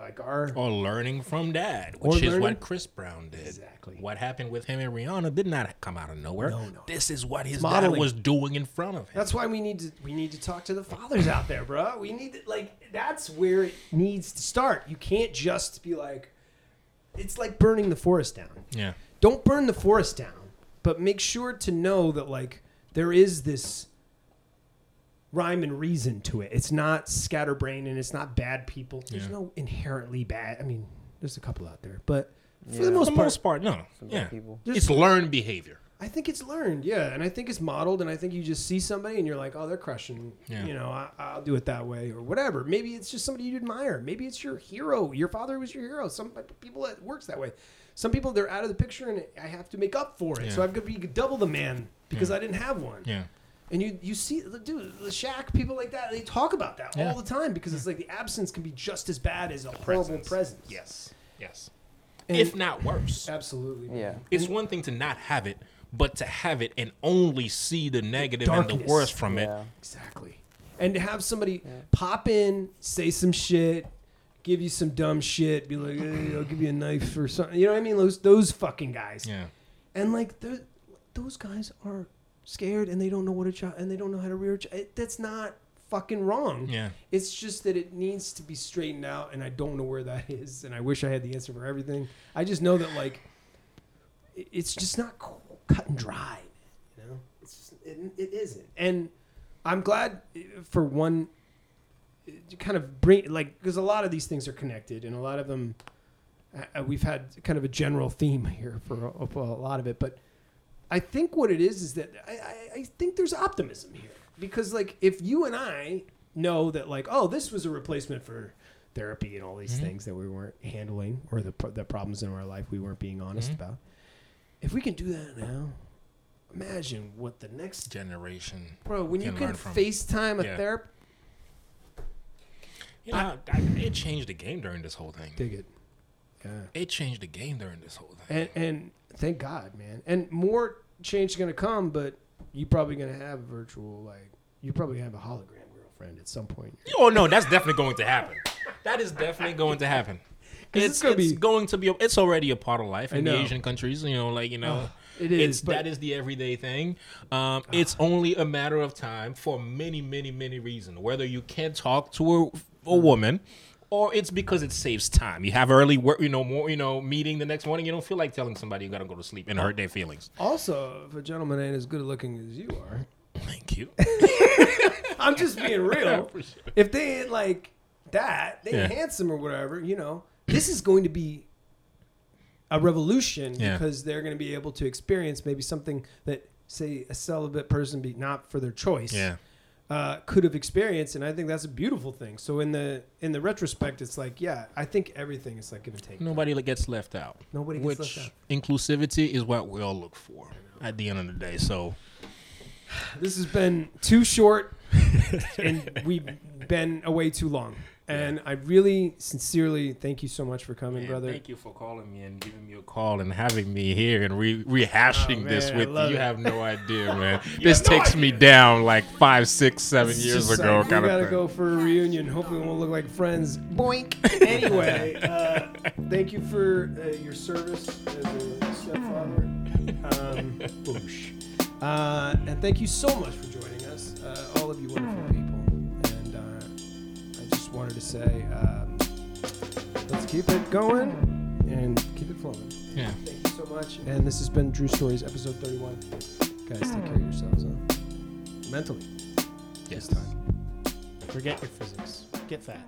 like our Or learning from dad, which is learning- what Chris Brown did. Exactly. What happened with him and Rihanna did not come out of nowhere. No, no. This is what his It's dad was doing in front of him. That's why we need to we need to talk to the fathers out there, bro. We need to, like that's where it needs to start. You can't just be like it's like burning the forest down. yeah. Don't burn the forest down, but make sure to know that like there is this rhyme and reason to it. It's not scatterbrain and it's not bad people. There's Yeah. no inherently bad. I mean, there's a couple out there, but for Yeah. the For most the part, most part, no. Yeah. people. There's- It's learned behavior. I think it's learned, yeah, and I think it's modeled, and I think you just see somebody and you're like, oh, they're crushing, Yeah. you know, I, I'll do it that way or whatever. Maybe it's just somebody you admire. Maybe it's your hero. Your father was your hero. Some people it works that way. Some people they're out of the picture, and I have to make up for it. Yeah. So I've got to be double the man because Yeah. I didn't have one. Yeah. And you you see, dude, the Shaq, people like that, they talk about that Yeah. all the time because it's like the absence can be just as bad as a horrible presence. Yes. Yes. And- if not worse. absolutely. Yeah. It's one thing to not have it, but to have it and only see the negative and the worst from it. Exactly. And to have somebody pop in, say some shit, give you some dumb shit, be like, hey, I'll give you a knife or something. You know what I mean? Those those fucking guys. Yeah. And like they're- those guys are scared and they don't know what a child and they don't know how to rear a child. That's not fucking wrong. Yeah. It's just that it needs to be straightened out, and I don't know where that [laughs] is. And I wish I had the answer for everything. I just know that like it's just not cut and dry. You know, it's just, it, it isn't. And I'm glad uh, for one uh, to kind of bring like because a lot of these things are connected, and a lot of them uh, we've had kind of a general theme here for a, for a lot of it, but. I think what it is is that I, I, I think there's optimism here because like if you and I know that like oh this was a replacement for therapy and all these Mhm. things that we weren't handling or the the problems in our life we weren't being honest Mhm. about if we can do that now imagine what the next Generation. bro when you Can can learn. FaceTime a Yeah. therapist You know, I, it changed the game during this whole thing. dig it yeah It changed the game during this whole thing. and and thank God man and more change is gonna come but you're probably gonna have virtual like you're probably gonna have a hologram girlfriend at some point Oh no, that's definitely going to happen. That is definitely going to happen. [laughs] It's, it's gonna it's be- going to be. It's already a part of life in the. Asian countries. You know, like you know, Oh, it is, that is the everyday thing. Um, it's only a matter of time for many, many, many reasons. Whether you can't talk to a, a woman, or it's because it saves time. You have early work. You know, more. You know, meeting the next morning. You don't feel like telling somebody you got to go to sleep and hurt their feelings. Also, if a gentleman ain't as good looking as you are, Thank you. [laughs] I'm just being real. [laughs] If they ain't like that, they Yeah. handsome or whatever, you know, this is going to be a revolution Yeah. because they're going to be able to experience maybe something that, say, a celibate person, be not for their choice, Yeah. Uh, could have experienced, and I think that's a beautiful thing. So in the in the retrospect, it's like, yeah, I think everything is like give and take. Nobody gets left out. Nobody gets which left out. inclusivity is what we all look for at the end of the day. So This has been too short, and we've been away too long. And I really, sincerely thank you so much for coming, Man, brother. Thank you for calling me and giving me a call and having me here and re- rehashing Oh, this man, with you. love You have no idea, [laughs] man. this no takes me down like five, six, seven It's years ago, like, kind we of gotta thing. go for a reunion. Hopefully, we won't look like friends. Boink. [laughs] Anyway, [laughs] uh, thank you for uh, your service as a stepfather father. Um, boosh. Uh, and thank you so much for joining us, uh, all of you wonderful to say, um, let's keep it going and keep it flowing. Yeah. Thank you so much. And this has been Drew Stories, episode 31. Guys, take care of yourselves, huh? Mentally. Yes. This time. Forget your physics. Get fat.